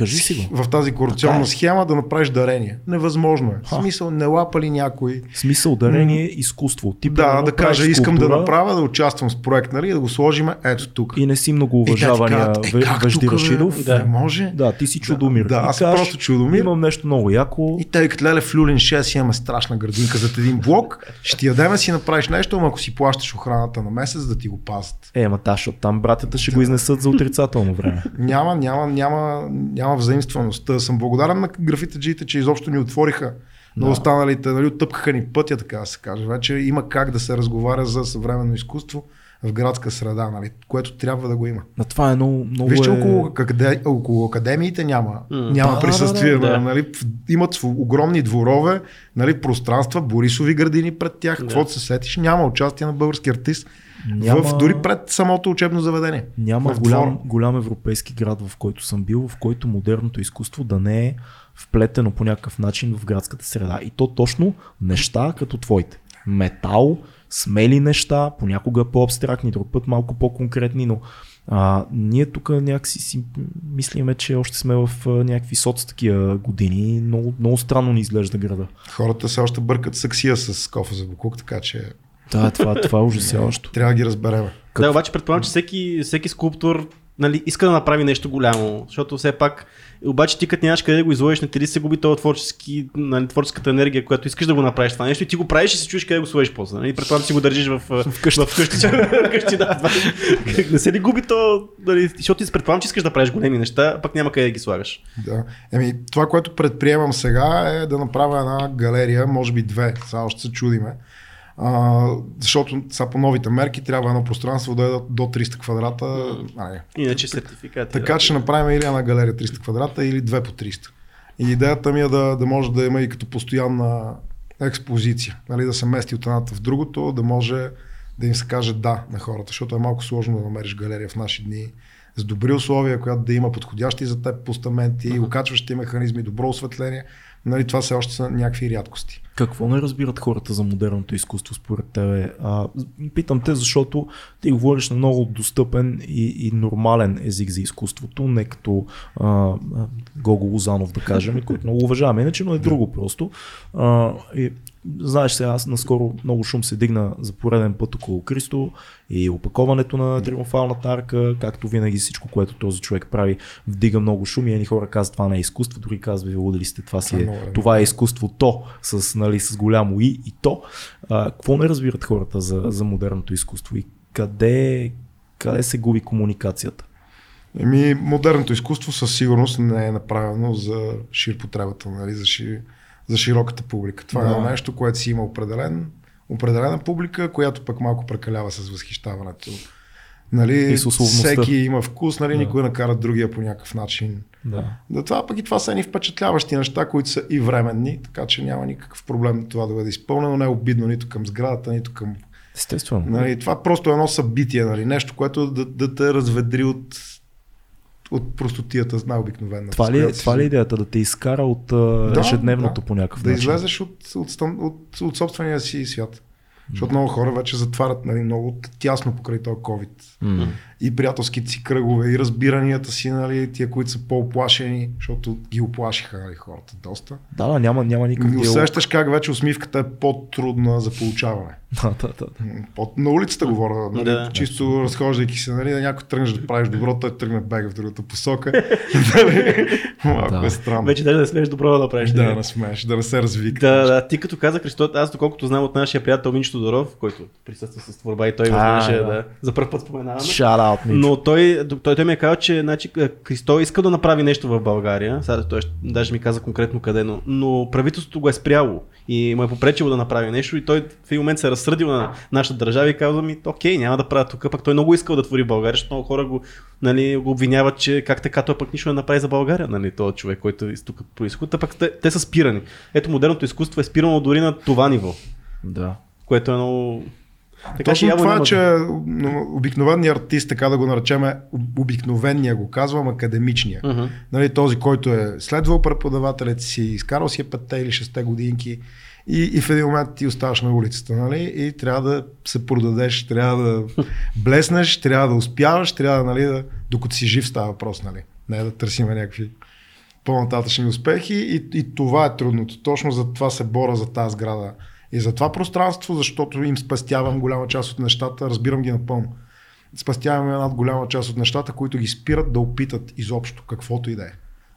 Кажи си го. в тази корупционна е. схема да направиш дарение. Невъзможно е. В Ха. смисъл, не лапа ли някой. Смисъл дарение, изкуство. Ти Да, да правиш кажа, искам да направя, да участвам с проект, нали, да го сложим ето тук. И не си много уважавания е, как Вежди? Рашидов. Да. Не може. Да, ти си чудомир. Да, И аз кажеш, просто чудомир. Имам нещо много яко. И тъй като леле в Люлин 6 имаме страшна градинка зад един блок, ще ти ядем да си направиш нещо, ама ако си плащаш охраната на месец да ти го пазят. Е, ма та, там братята ще го изнесат за отрицателно време. Няма, няма, няма, няма взаимственост. Та Съм благодарен на графитаджиите, че изобщо ни отвориха Но Да. останалите нали, оттъпкаха ни пътя, така да се каже. Вече има как да се разговаря за съвременно изкуство в градска среда, нали, което трябва да го има. А това е много, много Вижте, е... около, акаде, около академиите няма, М, няма да, присъствие. да, да. Нали, имат огромни дворове, нали, пространства, Борисови градини пред тях. Да. Каквото се сетиш, няма участие на български артист Няма- в, дори пред самото учебно заведение. Няма голям, голям европейски град, в който съм бил, в който модерното изкуство да не е вплетено по някакъв начин в градската среда. И то точно неща като твоите. Метал, смели неща, понякога по-абстрактни, друг път малко по-конкретни, но а, ние тук някакси си мислиме, че още сме в а, някакви соц такива години. Много, много странно ни изглежда града. Хората все още бъркат саксия с кофа за буклук, така че Да, това, това е ужасяващо. трябва да ги разберем. Какво? Да, обаче предполагам, че всеки, всеки скулптор нали, иска да направи нещо голямо, защото все пак, обаче ти като нямаш къде да го изложиш, не ти ли се губи този творчески, нали, творческата енергия, която искаш да го направиш това нещо и ти го правиш и се чуеш къде да го сложиш после. Нали? Предполагам, че си го държиш в, Вкъщи. <laughs> в къщи. вкъщи, <laughs> да, това. не се ли губи то, нали, защото ти предполагам, че искаш да правиш големи неща, а пък няма къде да ги слагаш. Да. Еми, това, което предприемам сега е да направя една галерия, може би две, сега още се чудиме. А, защото сега по новите мерки трябва едно пространство да е до- до 300 квадрата. А, не. Иначе сертификати. Така че ще направим или една галерия 300 квадрата, или две по 300. И идеята ми е да, да може да има и като постоянна експозиция. Нали, да се мести от едната в другото, да може да им се каже да на хората, защото е малко сложно да намериш галерия в наши дни с добри условия, която да има подходящи за теб постаменти, uh-huh. окачващи механизми, добро осветление. Нали, това все още са някакви рядкости. Какво не разбират хората за модерното изкуство според тебе? А, питам те, защото ти говориш на много достъпен и, и нормален език за изкуството, не като а, Гого Лозанов, да кажем, който много уважаваме, иначе, но е друго просто. А, и, знаеш сега, аз наскоро много шум се дигна за пореден път около Кристо и опаковането на триумфалната арка, както винаги всичко, което този човек прави, вдига много шум и едни хора казват, това не е изкуство, дори казват, ви лудели сте, това си Това е е, това е изкуството с, нали, с голямо и и то. А, какво не разбират хората за, за модерното изкуство и къде, къде се губи комуникацията? Еми, модерното изкуство със сигурност не е направено за шир потребата, нали, за, шир, за широката публика. Това Да. е нещо, което си има определен, определена публика, която пък малко прекалява с възхищаването. Нали, всеки има вкус, нали, Да. никой не кара другия по някакъв начин. Да. Да, това пък и това са едни впечатляващи неща, които са и временни, така че няма никакъв проблем това да бъде изпълнено. Не е обидно нито към сградата, нито към Естествено. Нали, това просто е едно събитие, нали, нещо, което да, да те разведри от, от простотията най-обикновена. Това ли, е, това ли е идеята? Да те изкара от Да, ежедневното да. по някакъв Да начин? излезеш от, от, от, от собствения си свят. Защото много хора вече затварят нали, много тясно покрай този COVID. М. И приятелските си кръгове, и разбиранията си, нали, тия, които са по-оплашени, защото ги оплашиха нали, хората доста. Да, да, няма, няма никакъв диалог. Усещаш как вече усмивката е по-трудна за получаване. <laughs> Да, да, да. Под, на улицата говоря, нали, Да. чисто разхождайки се, нали, да някой тръгнеш да правиш добро, той тръгне бега в другата посока. <laughs> нали, малко Да. е странно. Вече даже да смееш добро да направиш. да, нали? не смееш, да не се развика. Да, да, ти като каза Христо, аз доколкото знам от нашия приятел Минчо Тодоров, който присъства с творба и той А, възможеше да. да. за първ път споменаваме. Out, Мичо. Но той, той, той ми е казал, че значи, Христо иска да направи нещо в България. Сега той даже ми каза конкретно къде, но, но правителството го е спряло и му е попречило да направи нещо и той в един момент се е разсърдил на нашата държава и казва ми, окей, няма да правя тук, пък той много искал да твори България, защото много хора го, нали, го обвиняват, че как така той пък нищо не направи за България, нали, този човек, който е тук происход, а пък те, те са спирани. Ето модерното изкуство е спирано дори на това ниво, Да. което е много... Така, Точно явно това е, няма че обикновеният артист, така да го наречем, обикновения го казвам, академичния. Мгм. Нали, този, който е следвал преподавателят си, изкарал си е 5 или 6 годинки и, и в един момент ти оставаш на улицата, нали? И трябва да се продадеш, трябва да <laughs> блеснеш, трябва да успяваш, трябва нали, да, докато си жив става въпрос, нали? Не да търсиме някакви по-нататъчни успехи и, и това е трудното. Точно за това се боря за тази сграда и за това пространство, защото им спестявам голяма част от нещата, разбирам ги напълно. Спестявам една голяма част от нещата, които ги спират да опитат изобщо каквото и да е.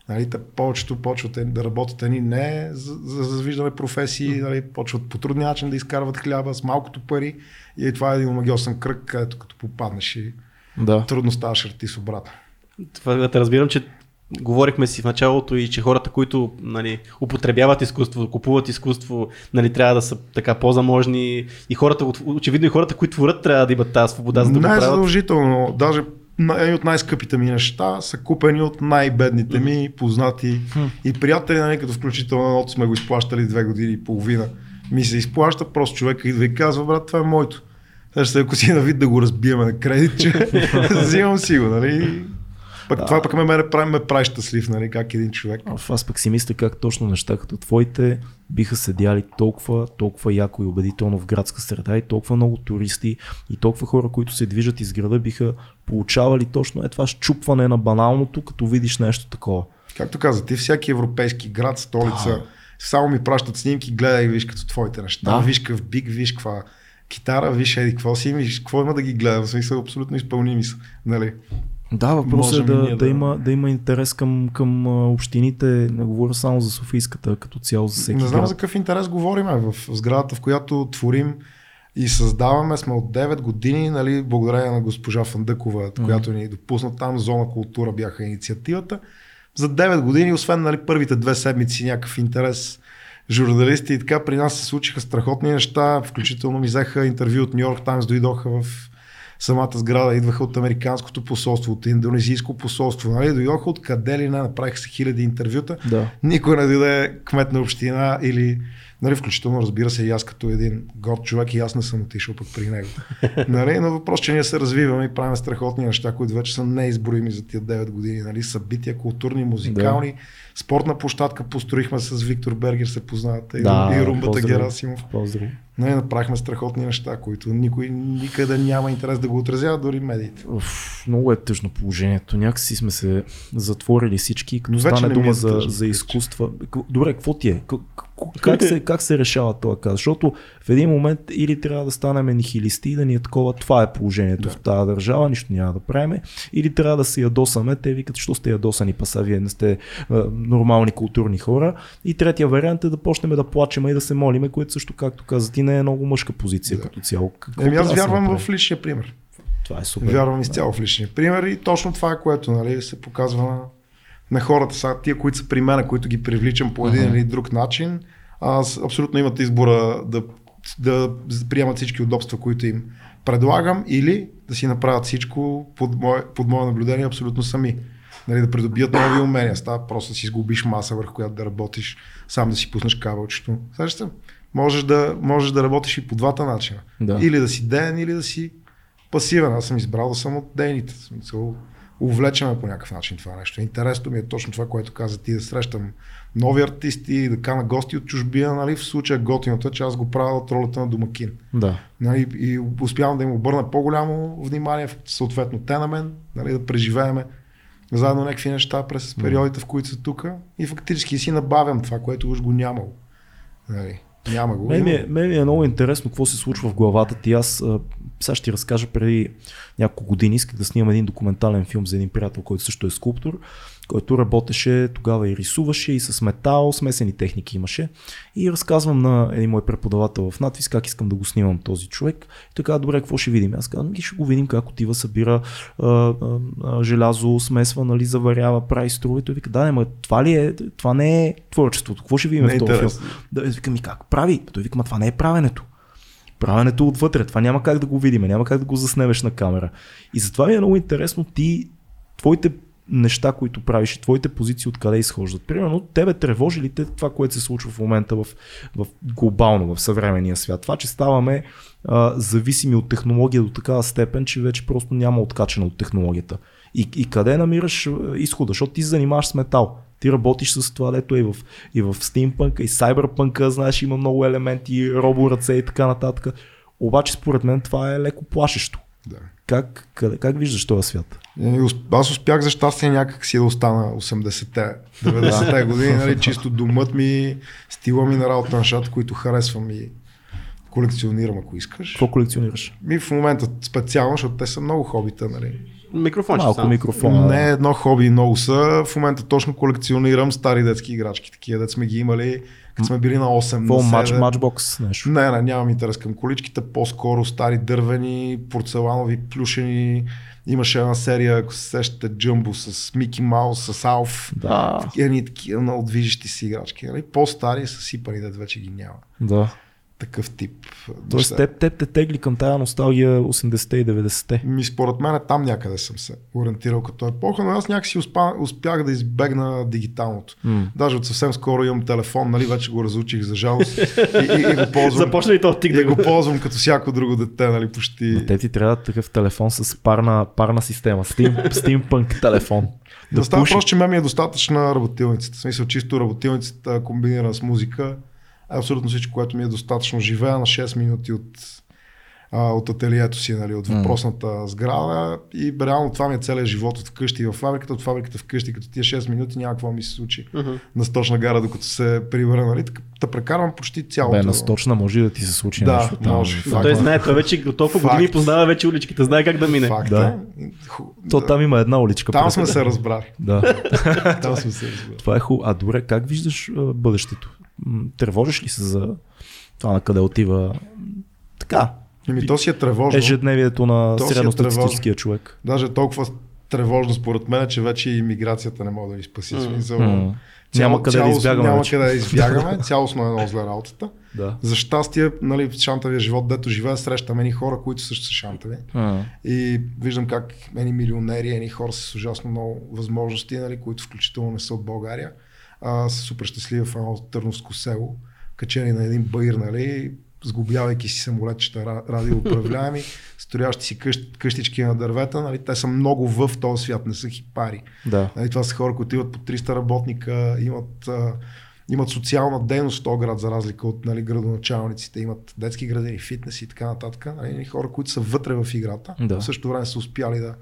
Нали, те повечето почват да работят едни не за, за, за виждане професии, нали, почват по трудния начин да изкарват хляба с малкото пари и това е един магиосен кръг, където като попаднеш и Да. трудно ставаш артист обратно. Това да те разбирам, че говорихме си в началото и че хората, които нали, употребяват изкуство, купуват изкуство, нали, трябва да са така по-заможни и хората, очевидно и хората, които творят, трябва да имат тази свобода, за да Не го е правят. задължително. Даже едни от най-скъпите ми неща са купени от най-бедните ми познати и приятели, нали, като включително едното сме го изплащали две години и половина. Ми се изплаща, просто човек идва и казва, брат, това е моето. Сега ще ако си на вид да го разбиеме на кредит, че <laughs> взимам си го, нали? Пък Да. това пък ме, ме, прави, ме прави щастлив, нали, как един човек. А Аз пък си мисля как точно неща като твоите биха седяли толкова, толкова яко и убедително в градска среда и толкова много туристи и толкова хора, които се движат из града, биха получавали точно е това щупване на баналното, като видиш нещо такова. Както каза, ти всяки европейски град, столица, Да. само ми пращат снимки, гледай и виж като твоите неща. Да. Виж какъв биг, виж каква китара, виж еди какво си, виж какво има да ги гледам. В смисъл абсолютно изпълними са. Нали? Да, въпросът е да, да, да- има, да има интерес към, към общините, не говоря само за Софийската, като цяло за всеки Не знам град. за какъв интерес говорим. В сградата, в която творим и създаваме, сме от 9 години, нали, благодарение на госпожа Фандъкова, която ни допусна там, Зона култура бяха инициативата. За 9 години, освен нали, първите две седмици някакъв интерес журналисти и така, при нас се случиха страхотни неща, включително ми взеха интервю от Нью Йорк Таймс, дойдоха в самата сграда, идваха от американското посолство, от индонезийско посолство, нали, дойдоха от къде ли не, направиха се хиляди интервюта. Да. Никой не дойде кмет на община или, нали, включително разбира се и аз като един горд човек и аз не съм отишъл пък при него. <laughs> нали, но въпрос, че ние се развиваме и правим страхотни неща, които вече са неизброими за тия 9 години. Нали, събития, културни, музикални, да. спортна площадка построихме с Виктор Бергер, се познавате, Да, и Румбата поздрави. Герасимов. Поздрави. Нали, направихме страхотни неща, които никой никъде няма интерес да го отразява, дори медиите. Уф, много е тъжно положението. Някакси сме се затворили всички, като Вече стане е дума за, тъжно, за вече. изкуства. Добре, какво ти е? Как се, как се решава това каза? Защото в един момент или трябва да станем нихилисти и да ни е такова, това е положението Да. в тази държава, нищо няма да правим, или трябва да се ядосаме, те викат, що сте ядосани, паса, вие не сте а, нормални културни хора. И третия вариант е да почнем да плачем и да се молиме, което също, както каза ти, не е много мъжка позиция Да. като цяло. Какво Еми, аз да вярвам в личния пример. Това е супер. Вярвам изцяло в личния пример и точно това е което нали, се показва на, на хората. Сега, тия, които са при мен, които ги привличам по един Ага. или друг начин, аз абсолютно имат избора да, да приемат всички удобства, които им предлагам или да си направят всичко под мое, под мое наблюдение абсолютно сами. Нали, да придобият нови умения. Става просто да си сгубиш маса, върху която да работиш, сам да си пуснеш кабелчето. Сещаш се? Можеш да, можеш да работиш и по двата начина. Да. Или да си ден, или да си пасивен. Аз съм избрал да съм от дейните. Смисъл, увлечеме по някакъв начин това нещо. Интересно ми е точно това, което каза ти, да срещам нови артисти, да кана гости от чужбина, нали, в случая готиното е, че аз го правя от ролята на домакин. Да. Нали, и успявам да им обърна по-голямо внимание, съответно те на мен, нали, да преживееме заедно някакви неща през периодите, в които са тук и фактически си набавям това, което уж го нямало. Нали, няма го. Мен е, мен е много интересно какво се случва в главата ти. Аз сега ще ти разкажа преди няколко години исках да снимам един документален филм за един приятел, който също е скулптор, който работеше тогава и рисуваше и с метал, смесени техники имаше. И разказвам на един мой преподавател в надвис как искам да го снимам този човек. И така, добре, какво ще видим? Аз казвам, «Ми ще го видим как отива, събира а, а, а, желязо, смесва, нали, заварява, прави струи. Той вика, да, не, ма, това ли е, това не е творчеството. Какво ще видим Не в този филм? Да, викам и как прави? Той вика, ма това не е правенето. Правенето отвътре. Това няма как да го видим, няма как да го заснемеш на камера. И затова ми е много интересно ти, твоите неща, които правиш и твоите позиции откъде изхождат. Примерно, тебе тревожи ли те това, което се случва в момента в, в глобално, в съвременния свят? Това, че ставаме а, зависими от технология до такава степен, че вече просто няма откачане от технологията. И, и къде намираш изхода? Защото ти занимаваш с метал. Ти работиш с това, дето е и в, и в стимпънка, и сайбърпънка, знаеш, има много елементи, робо ръце и така нататък. Обаче, според мен, това е леко плашещо. Да. Как, къде, как виждаш този свят? Усп- Аз успях за щастие някак си да остана 80-те, 90-те <laughs> години, нали, чисто думът ми, стила ми на работа на нещата, които харесвам и колекционирам, ако искаш. Какво колекционираш? Ми в момента специално, защото те са много хобита, нали? Микрофон Малко микрофон. Не едно хоби, много са. В момента точно колекционирам стари детски играчки, такива дет сме ги имали, като сме били на 8 Какво? на Матч, 7. матчбокс, нещо. Не, не, нямам интерес към количките, по-скоро стари дървени, порцеланови, плюшени. Имаше една серия, ако се сещате, Джъмбо с Мики Маус, с Алф. Да, Едни такива много движещи си играчки. Нали? По-стари са сипани, дет вече ги няма. да. Такъв тип. Тоест неща. теб, теб те тегли към тая носталгия 80-те и 90-те. Ми, според мен там някъде съм се ориентирал като епоха, но аз някакси успя, успях да избегна дигиталното. М. Даже от съвсем скоро имам телефон, нали, вече го разучих за жалост <laughs> и, и, и го ползвам. Започна и то тик да и го ползвам като всяко друго дете, нали, почти. На те ти трябва такъв телефон с парна, парна система. Steam, <laughs> Steampunk телефон. Да, да става просто, че ме ми е достатъчна работилницата. В смисъл, чисто работилницата комбинирана с музика. Абсолютно всичко, което ми е достатъчно. Живея на 6 минути от, а, от ателието си, нали, от въпросната сграда и реално това ми е целият живот от вкъщи и в фабриката, от фабриката вкъщи, като тия 6 минути няма какво ми се случи на сточна гара, докато се прибера, нали, да прекарвам почти цялото. Бе, на сточна може да ти се случи Да, нещо там. може. Факт. Той знае, той вече от толкова Факт. години познава вече уличките, знае как да мине. Факт Да. е. Ху- То да. там има една уличка. Там сме се разбрали. Да, <laughs> Там сме се разбрали. това е хубаво. А добре, как виждаш бъдещето? Тревожиш ли се за това на къде отива? Така, Еми, то си е тревожно. ежедневието на То е средностатистическия човек. Даже е толкова тревожно според мен, че вече и миграцията не може да ни спаси. М. Смисъл, М. цяло- Няма къде да избягаме Няма къде да избягаме. Цялостно е много зле работата. Да. За щастие, нали, в шантавия живот, дето живея, срещам едни хора, които също са шантави. М. И виждам как едни милионери, едни хора с ужасно много възможности, нали, които включително не са от България, а, са супер щастливи в едно търновско село, качени на един баир, нали, сгубявайки си самолетчета ра- радиоуправляеми, <laughs> строящи си къщ, къщички на дървета, нали, те са много в този свят, не са хипари. Да. Нали, това са хора, които имат по 300 работника, имат, а, имат социална дейност в този град, за разлика от нали, градоначалниците, имат детски градини, фитнес и така нататък. Нали, хора, които са вътре в играта, Да. в същото време са успяли да,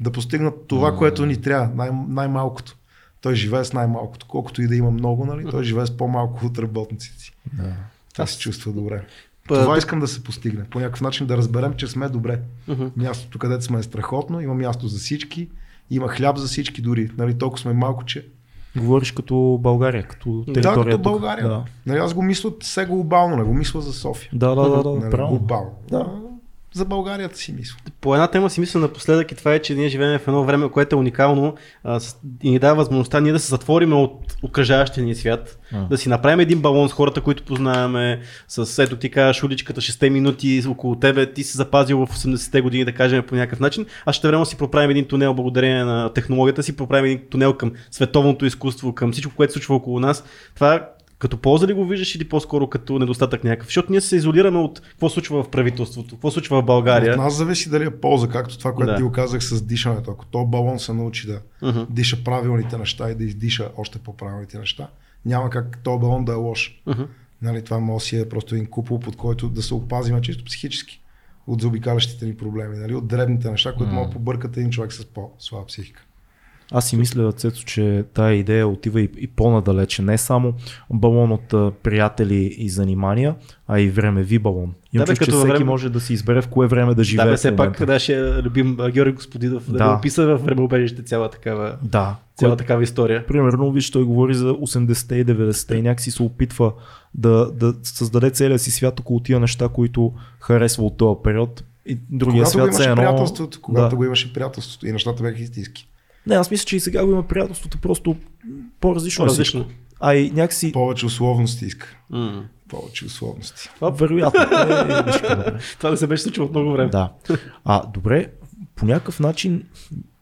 да постигнат това, което ни трябва, най- най-малкото. Той живее с най-малкото. Колкото и да има много, нали, той живее с по-малко от работниците си. да. Това се чувства добре. Па- Това искам да се постигне. По някакъв начин да разберем, че сме добре. Мгм. Мястото, където сме е страхотно, има място за всички, има хляб за всички дори. Нали, толкова сме малко, че Говориш като България, като територия. да, като тук. България. Да. Нали, аз го мисля все глобално, не го мисля за София. Да, да, да, да, Нали, правилно. глобално. Да. За Българията си мисля. По една тема си мисля напоследък и това е, че ние живеем в едно време, което е уникално а, и ни дава възможността ние да се затворим от окръжаващия ни свят, А. да си направим един балон с хората, които познаваме, с ето ти кажеш уличката 6 минути около тебе, ти си запазил в 80-те години, да кажем по някакъв начин, а ще време си проправим един тунел благодарение на технологията си, проправим един тунел към световното изкуство, към всичко, което се случва около нас. Това като полза ли го виждаш или по-скоро като недостатък някакъв? Защото ние се изолираме от какво случва в правителството, какво случва в България. От нас зависи дали е полза, както това, което Да. ти го казах с дишането. Ако то балон се научи да Мгм. диша правилните неща и да издиша още по-правилните неща, няма как този балон да е лош. Мгм. Нали, това може си е просто един купол, под който да се опазим чисто психически от заобикалящите ни проблеми, нали, от дребните неща, които могат да побъркат един човек с по-слаба психика. Аз си мисля, Цецо, че тая идея отива и, и по-надалече. Не само балон от приятели и занимания, а и времеви балон. Имам Да, бе, чувство, че като всеки време- може да си избере в кое време да живее. Да, бе, все пак нашия любим Георги Господинов да, Да. описа в времеобежище цяла такава, Да. цяла Кое- такава история. Примерно, виж, той говори за 80-те и 90-те и някакси се опитва да, да създаде целия си свят около тия неща, които харесва от този период. И другия Когато го свят имаше се едно... приятелството, когато да. го имаше приятелството и нещата бяха истински. Не, аз мисля, че и сега го има приятелството, просто по-различно. е По-различно. А и някакси... Повече условности иска. М. Повече условности. Вероятно. <laughs> Е, виж какво, добре. Това да се беше случило от много време. Да. А, добре, по някакъв начин,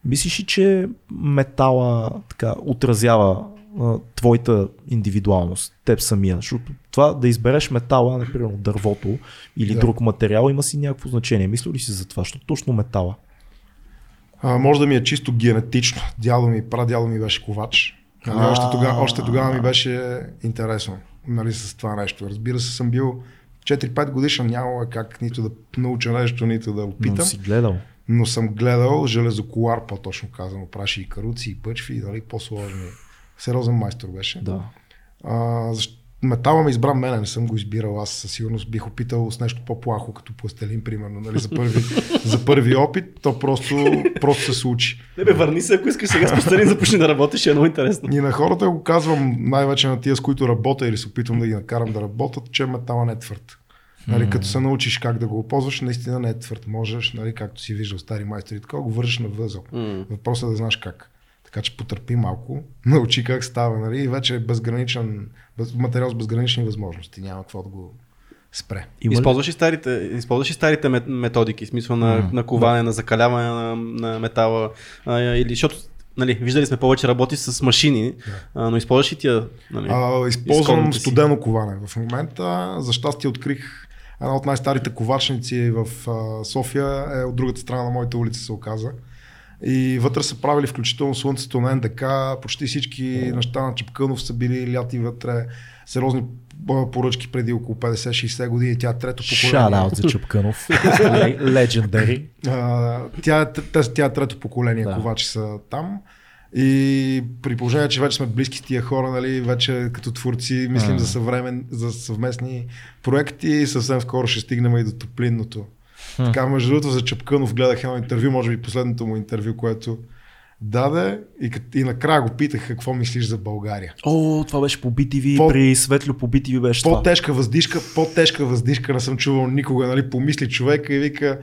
мислиш ли, че метала така, отразява а, твоята индивидуалност, теб самия? Защото това да избереш метала, например дървото или Да. друг материал, има си някакво значение. Мисля ли си за това? Защото точно метала? А, може да ми е чисто генетично. Дядо ми, прадядо ми беше ковач. Нали, още, тогава, още тогава ми беше интересно нали, с това нещо. Разбира се, съм бил 4-5 годишен, нямало е как нито да науча нещо, нито да Но опитам. си гледал. Но съм гледал железоколар, по-точно казано. Праши и каруци, и пъчви, и нали, по-сложни. Сериозен майстор беше. Да. А, защ... метала ме избра мене, не съм го избирал. Аз със сигурност бих опитал с нещо по-плахо, като пластелин, примерно, нали, за, първи, за първи опит. То просто, просто се случи. Не бе, върни се, ако искаш сега с пластелин започни да работиш, е много интересно. И на хората го казвам, най-вече на тия, с които работя или се опитвам да ги накарам да работят, че метала не е твърд. Нали, като се научиш как да го ползваш, наистина не е твърд. Можеш, нали, както си виждал стари майстори, така го вържиш на възъл. М. Въпросът е да знаеш как. Така че потърпи малко, <laughs> научи как става, нали? И вече е безграничен, без, материал с безгранични възможности. Няма какво да го спре. Има ли- Използваш и старите, използваш и старите мет- методики, в смисъл на, М, на коване, на закаляване на, на метала, а, или защото нали, виждали сме повече работи с машини, а, но използваш и тия. Нали, А, използвам изконните си. студено коване в момента. За щастие открих една от най-старите ковачници в а, София, е от другата страна на моята улица се оказа. И вътре са правили включително слънцето на НДК, почти всички неща на Чепкънов са били ляти вътре, сериозни поръчки преди около 50-60 години. Тя е трето поколение. Shout out за Чупканов. <laughs> Ле- Legendary. Тя, е- тя е трето поколение Да. ковачи са там. И при положение, че вече сме близки с тия хора, нали, вече като творци мислим А. за, съвремен, за съвместни проекти съвсем скоро ще стигнем и до топлинното. Така, между другото, за Чапкънов гледах едно интервю, може би последното му интервю, което даде и, и накрая го питах какво мислиш за България. О, това беше по BTV, По- при Светлю по BTV беше това. По-тежка въздишка, по-тежка въздишка не съм чувал никога, нали, помисли човека и вика,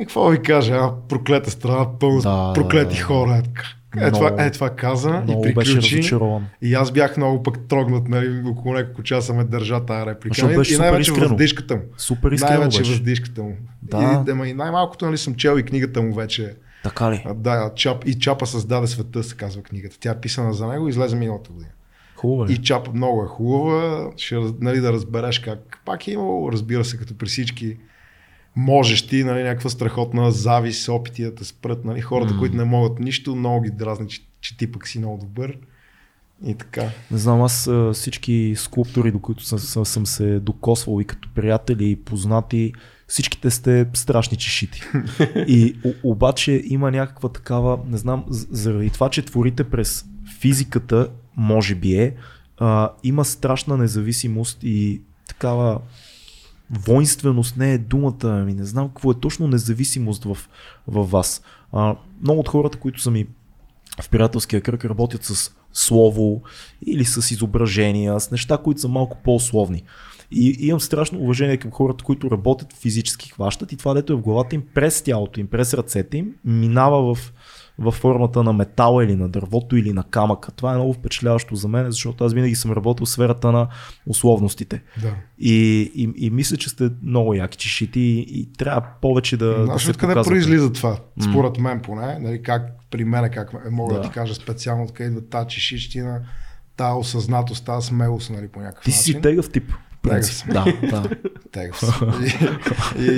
и какво ви кажа, а, проклета страна, пълно да, проклети да, да. хора. Е, така. Е, Много- това, е, това каза и приключи. И аз бях много пък трогнат, нали, около няколко часа ме държа тази реплика. Защото И- беше и най-вече въздишката му. Супер искрено Най-вече беше. въздишката му. Да. И, и най-малкото нали, съм чел и книгата му вече. Така ли? Да, Чап, и Чапа създаде света, се казва книгата. Тя е писана за него и излезе миналата година. Хубаво е. И Чапа много е хубава, ще нали, да разбереш как. Пак е имало, разбира се, като при всички можещи, нали, някаква страхотна завис, опити да те спрат, нали, хората, М. които не могат нищо, много ги дразни, че, че ти пък си много добър. И така. Не знам, аз всички скулптори, до които съм, съм, съм се докосвал и като приятели и познати, всичките сте страшни чешити. <laughs> И о, обаче има някаква такава, не знам, заради това, че творите през физиката, може би е, а, има страшна независимост и такава воинственост не е думата, ами не знам какво е точно независимост в, в вас. А, много от хората, които са ми в приятелския кръг работят с слово или с изображения, с неща, които са малко по-условни. И имам страшно уважение към хората, които работят физически, хващат и това, дето е в главата им, през тялото им, през ръцете им, минава в, в формата на метала или на дървото или на камъка. Това е много впечатляващо за мен, защото аз винаги съм работил в сферата на условностите. Да. И, и, и мисля, че сте много яки чешити и, и трябва повече да, да Знаеш се откъде произлиза това? Според мен поне. Нали, как при мен, как мога да. Да. ти кажа специално, откъде идва тази чешищина, тази осъзнатост, тази смелост, нали, по някакъв Ти начин. си тегъв тип. Принцип. Да, да. <laughs> И, и,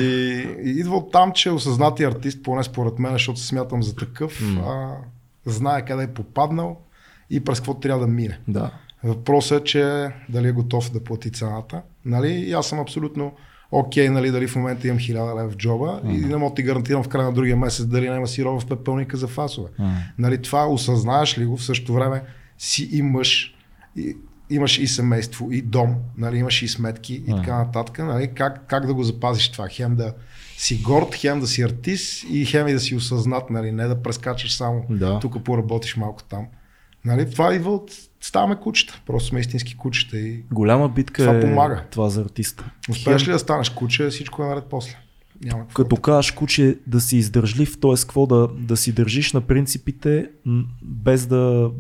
и, идва от там, че осъзнатия артист, поне според мен, защото се смятам за такъв, а, знае къде е попаднал и през какво трябва да мине. да. Въпросът е, че дали е готов да плати цената. Нали? И аз съм абсолютно окей, нали, дали в момента имам 1000 лев в джоба и не мога да ти гарантирам в края на другия месец дали няма сирова в пепелника за фасове. Нали, това осъзнаеш ли го, в същото време си имаш, и, имаш и семейство, и дом, нали, имаш и сметки и така нататък. Нали, как, как да го запазиш това? Хем да си горд, хем да си артист и хем и да си осъзнат, нали, не да прескачаш само Да. тук поработиш малко там. Нали, това идва от... Ставаме кучета. Просто сме истински кучета и Голяма битка Това е помага. това за артиста. успееш Хем, ли да станеш куче, всичко е наред после. Няма какво. Като кажеш куче да си издържлив, т.е. какво да, да си държиш на принципите, без да,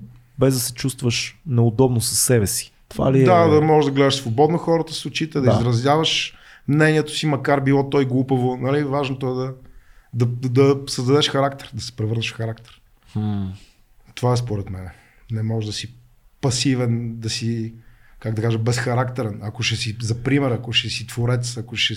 без да се чувстваш неудобно със себе си. Това ли е? Да, да можеш да гледаш свободно хората с очите, да, Да. изразяваш мнението си, макар било той глупаво. Нали? Важното е да, да, да, да създадеш характер, да се превърнеш в характер. М, Това е според мен. Не можеш да си пасивен, да си, как да кажа, безхарактерен. Ако ще си, за пример, ако ще си творец, ако ще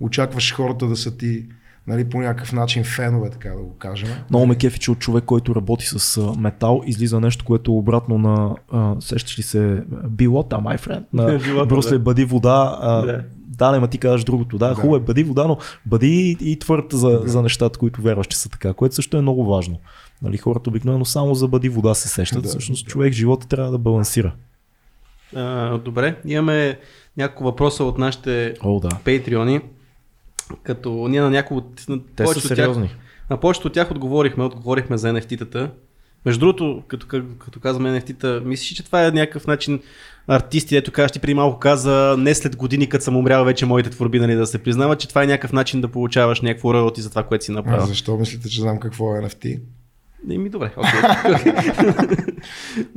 очакваш хората да са ти нали, по някакъв начин фенове, така да го кажем. Много ме кефи, че от човек, който работи с метал, излиза нещо, което е обратно на, а, сещаш ли се, билота, my friend, на <laughs> Брусле, да. бъди вода, а, Да. да, не, ма ти кажеш другото, да, Да. хубаво е, бъди вода, но бъди и, твърд за, Да. за нещата, които вярваш, че са така, което също е много важно. Нали, хората обикновено само за бъди вода се сещат, Да, всъщност да. човек живота трябва да балансира. А, добре, имаме няколко въпроса от нашите О, да. патреони. Като ние на някои от... На Те са от тях- сериозни. На повечето от тях отговорихме, отговорихме за NFT-тата. Между другото, като, като, като казваме NFT-та, мислиш, че това е някакъв начин артисти, ето кажеш, ти преди малко каза, не след години, като съм умрял вече моите творби, нали, да се признават, че това е някакъв начин да получаваш някакво роялти за това, което си А направил. защо мислите, че знам какво е NFT? Не ми добре, окей.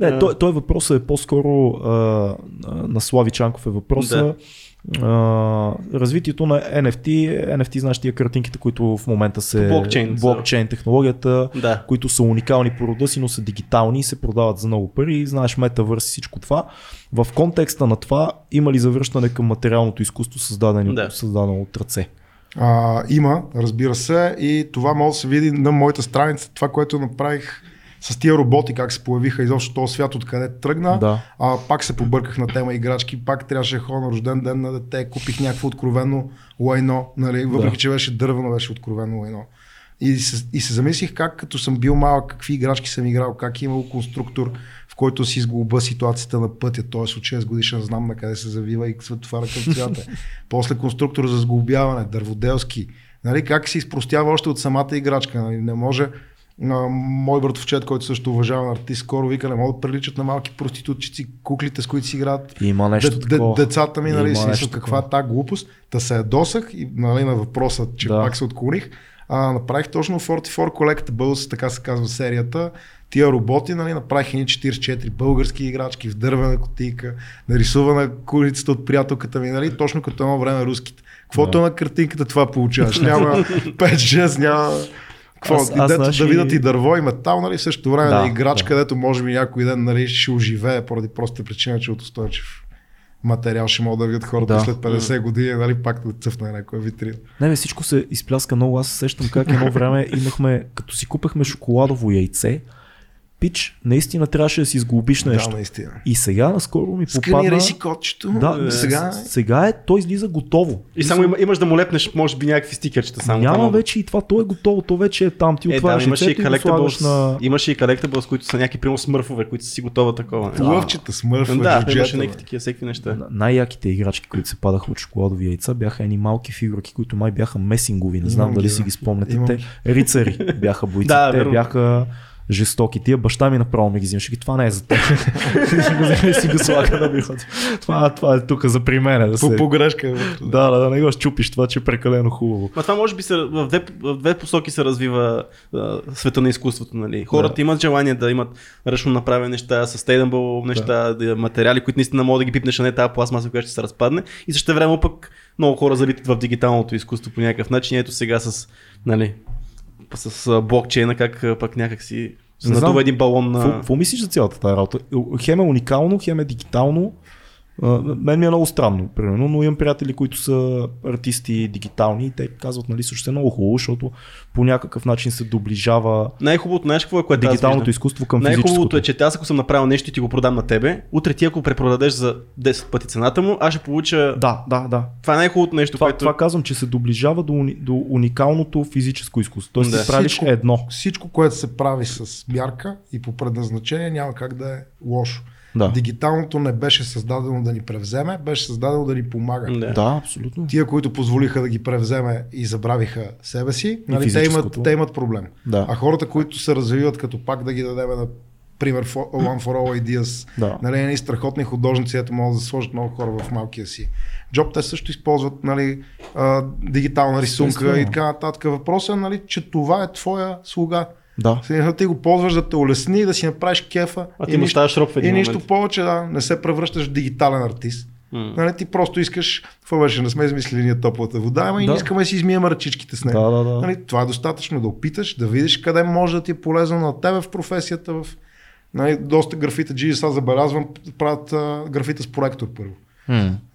<laughs> Не, той, той въпросът е по-скоро а, а, на Слави Чанков е въпроса. Развитието на NFT, NFT знаеш тия картинките, които в момента се... Блокчейн са. Блокчейн технологията, да. които са уникални по рода си, но са дигитални и се продават за много пари. Знаеш, метавърс и всичко това. В контекста на това има ли завръщане към материалното изкуство, създадено, Да. създадено от ръце? А, има, разбира се, и това може да се види на моята страница, това, което направих с тия роботи, как се появиха изобщо този свят, откъде тръгна. Да. А, пак се побърках на тема играчки, пак трябваше да ходя на рожден ден на дете, купих някакво откровено лайно, нали? въпреки Да. че беше дървено, беше откровено лайно. И се, и се замислих как като съм бил малък, какви играчки съм играл, как е имал конструктор, в който си сглоба ситуацията на пътя, т.е. от 6 годишен знам на къде се завива и светофара към цвята. <laughs> После конструктор за сглобяване, дърводелски. Нали, как се изпростява още от самата играчка. Нали, не може а, мой братовчет, който също уважаван артист, скоро вика, не могат да приличат на малки проститутчици, куклите, с които си играят. Има нещо Де- такова. децата ми, нали, си каква е та глупост. Та се ядосах и нали, на въпроса, че Да. пак се отклоних. А, направих точно 44 Collectibles, така се казва серията. Тия роботи, нали, направих едни 44 български играчки в дървена котийка, нарисувана курицата от приятелката ми, нали, точно като едно време руските. Каквото Да. е на картинката, това получаваш. Няма <laughs> 5-6, няма... Какво, Аз- аз, дето да видят и дърво и метал, нали, в същото време Да, да, играч, да. където може би някой ден нали, ще оживее поради простата причина, че от устойчив материал ще могат да видят хората Да. след 50 години, нали, пак да цъфне някоя витрина. Не, бе, всичко се изпляска много. Аз се сещам как едно време имахме, като си купахме шоколадово яйце, пич, наистина трябваше да си сглобиш нещо. Да, наистина. И сега наскоро ми попадна... Сканирай си кодчето. Да, е, сега сега е, той излиза готово. И само има, имаш да му лепнеш, може би, някакви стикерчета. Само Няма там. вече и това, то е готово, то вече е там. Ти Е, да, имаше и collectibles, на... имаше и collectibles, които са някакви прямо смърфове, които са си готова такова. не? Плъвчета, смърфа, Да, джуджета, имаше някакви такива всеки неща. Най-яките играчки, които се падаха от шоколадови яйца, бяха едни малки фигурки, които май бяха месингови. Не знам дали си ги спомняте. Те рицари бяха бойците. Бяха жестоки. Тия баща ми направо ми ги взимаше. И Това не е за теб. си <laughs> го вземе и си го слага на бюрото. Това, това е тук за при мен. Да, се... По погрешка. е да, да, да, не го щупиш това, че е прекалено хубаво. Ма това може би се, в, две, в две посоки се развива а, света на изкуството. Нали? Хората Да. имат желание да имат ръчно направени неща, sustainable неща, да. материали, които наистина могат да ги пипнеш, а не тази пластмаса, която ще се разпадне. И също време пък много хора залитат в дигиталното изкуство по някакъв начин. Ето сега с, нали, с блокчейна, как пък някак си се надува един балон на... Какво какво мислиш за цялата тази работа? Хем е уникално, хем е дигитално. Мен ми е много странно, примерно, но имам приятели, които са артисти дигитални и те казват, нали, също е много хубаво, защото по някакъв начин се доближава Най-хубавото, знаеш какво е, което дигиталното изкуство към Най-хубавото физическото. е, че аз ако съм направил нещо и ти го продам на тебе, утре ти ако препродадеш за 10 пъти цената му, аз ще получа... Да, да, да. Това е най-хубавото нещо, Това, което... това казвам, че се доближава до, уни- до уникалното физическо изкуство. Тоест Да. ти правиш Всичко. едно. Всичко, което се прави с мярка и по предназначение, няма как да е лошо. Да. Дигиталното не беше създадено да ни превземе, беше създадено да ни помага. Да. Да, абсолютно. Тия, които позволиха да ги превземе и забравиха себе си, нали, те, имат, те имат проблем. Да. А хората, които се развиват, като пак да ги дадем на пример for- One for All Ideas, Да. нали, едни страхотни художници, ето могат да сложат много хора в малкия си. Джоб те също използват нали, а, дигитална рисунка Естествено. и така нататък. Въпросът е, нали, че това е твоя слуга. Да. Сега ти го ползваш да те улесни, да си направиш кефа А и, ти нищо, ставаш роб в и един нищо момент. повече, да, не се превръщаш в дигитален артист. М. Нали, ти просто искаш, какво беше, не сме измислили ние топлата вода, ама и Да. не искаме да си измием ръчичките с нея. Да, да, да. Нали, това е достатъчно да опиташ, да видиш къде може да ти е полезно на тебе в професията. В... Нали, доста графита G, сега забелязвам, правят а, графита с проектор първо.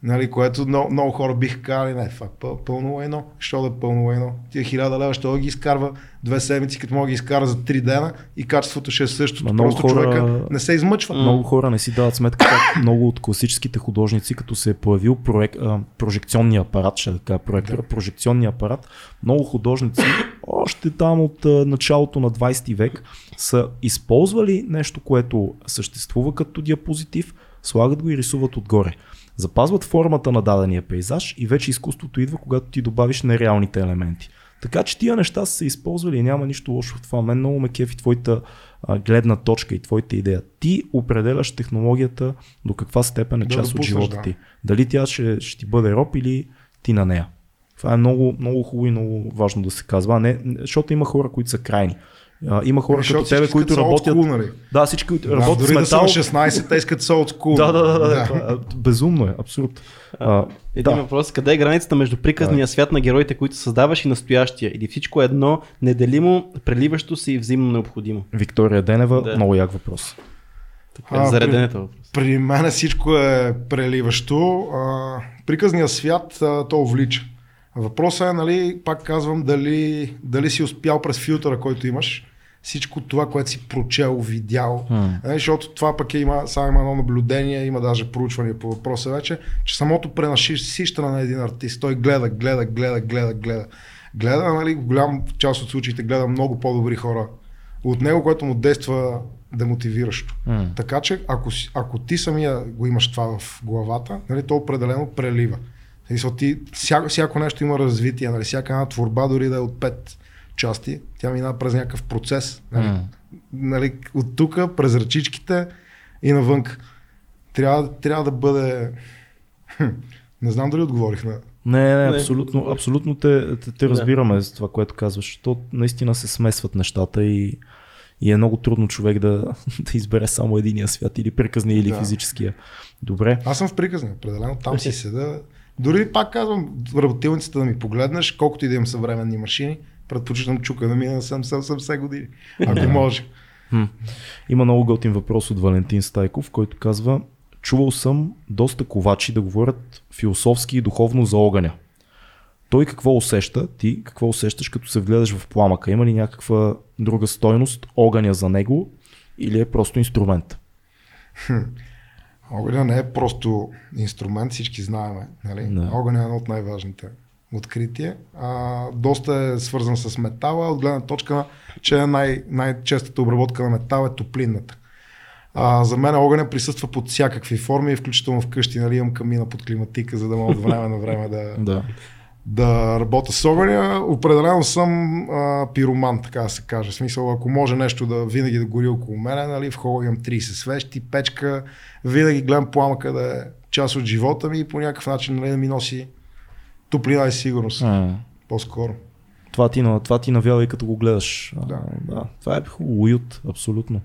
Нали, което много, много хора биха казали, не, това е пъл, пълно лайно. Що да е пълно лайно? Тия хиляда лева, ще да ги изкарва две седмици, като мога да ги изкара за три дена и качеството ще е същото. Много Просто хора- човека не се измъчва. Много хора не си дават сметка как <coughs> много от класическите художници, като се е появил проект, а, прожекционния апарат, ще да кажа проектора, прожекционния апарат, много художници още там от а, началото на 20 век са използвали нещо, което съществува като диапозитив, Слагат го и рисуват отгоре. Запазват формата на дадения пейзаж и вече изкуството идва, когато ти добавиш нереалните елементи. Така че тия неща са се използвали и няма нищо лошо в това. Мен много ме кефи твоята а, гледна точка и твоята идея. Ти определяш технологията до каква степен е Да част от допуснеш, живота да. ти. Дали тя ще, ще ти бъде роб или ти на нея. Това е много, много хубаво и много важно да се казва. Не, защото има хора, които са крайни. А, има хора Защото като тебе, които работят. school, нали? Да, всички, които Да, работят с дори да са метал. на 16, те искат са от school. Да, да, да, да, това е Безумно е, абсурд. А, Един да. въпрос. Къде е границата между приказния свят на героите, които създаваш и настоящия? Или всичко е едно, неделимо, преливащо се и взаимно необходимо? Виктория Денева, Да. много як въпрос. Така, А, зареденето въпрос. При мен всичко е преливащо. А, приказният свят а, то влича. Въпросът е, нали, пак казвам, дали, дали си успял през филтъра, който имаш, всичко това, което си прочел, видял. Нали, защото това пък е, има, само има едно наблюдение, има даже проучване по въпроса вече, че самото пренасищане на един артист, той гледа, гледа, гледа, гледа, гледа. Гледа, нали, в голям част от случаите гледа много по-добри хора от него, което му действа демотивиращо. М. Така че, ако, ако ти самия го имаш това в главата, нали, то определено прелива. Ти, всяко, всяко нещо има развитие, нали, всяка една творба, дори да е от пет части, тя минава през някакъв процес. Нали, М. нали, от тук, през ръчичките и навън. Трябва, трябва да бъде... Хм, Не знам дали отговорих на... Не, не, Не. абсолютно, абсолютно те, те, те разбираме с това, което казваш. То наистина се смесват нещата и, и е много трудно човек да, <laughs> да избере само единия свят или приказния или Да. физическия. Добре. Аз съм в приказни, определено. Там си седа. Дори пак казвам, работилницата да ми погледнеш, колкото и да имам съвременни машини, предпочитам чука да мина на 70 години. Ако може. Хм. Има много готин въпрос от Валентин Стайков, който казва Чувал съм доста ковачи да говорят философски и духовно за огъня. Той какво усеща? Ти какво усещаш като се вгледаш в пламъка? Има ли някаква друга стойност огъня за него или е просто инструмент? Огъня не е просто инструмент, всички знаем. Нали? Да. Огъня е едно от най-важните открития. А, доста е свързан с метала, от гледна точка, че най- най-честата обработка на метал е топлинната. А, за мен огъня присъства под всякакви форми, включително вкъщи, нали, имам камина под климатика, за да мога от време на време да, <laughs> Да. да работя с огъня. Определено съм а, пироман, така да се каже. В смисъл, ако може нещо да винаги да гори около мен, нали, в хола имам 30 свещи, печка, винаги гледам пламъка да е част от живота ми и по някакъв начин нали, да ми носи топлина и сигурност. А, По-скоро. това, ти, това ти навява и като го гледаш. А, Да. да. Това е хубаво, уют, абсолютно.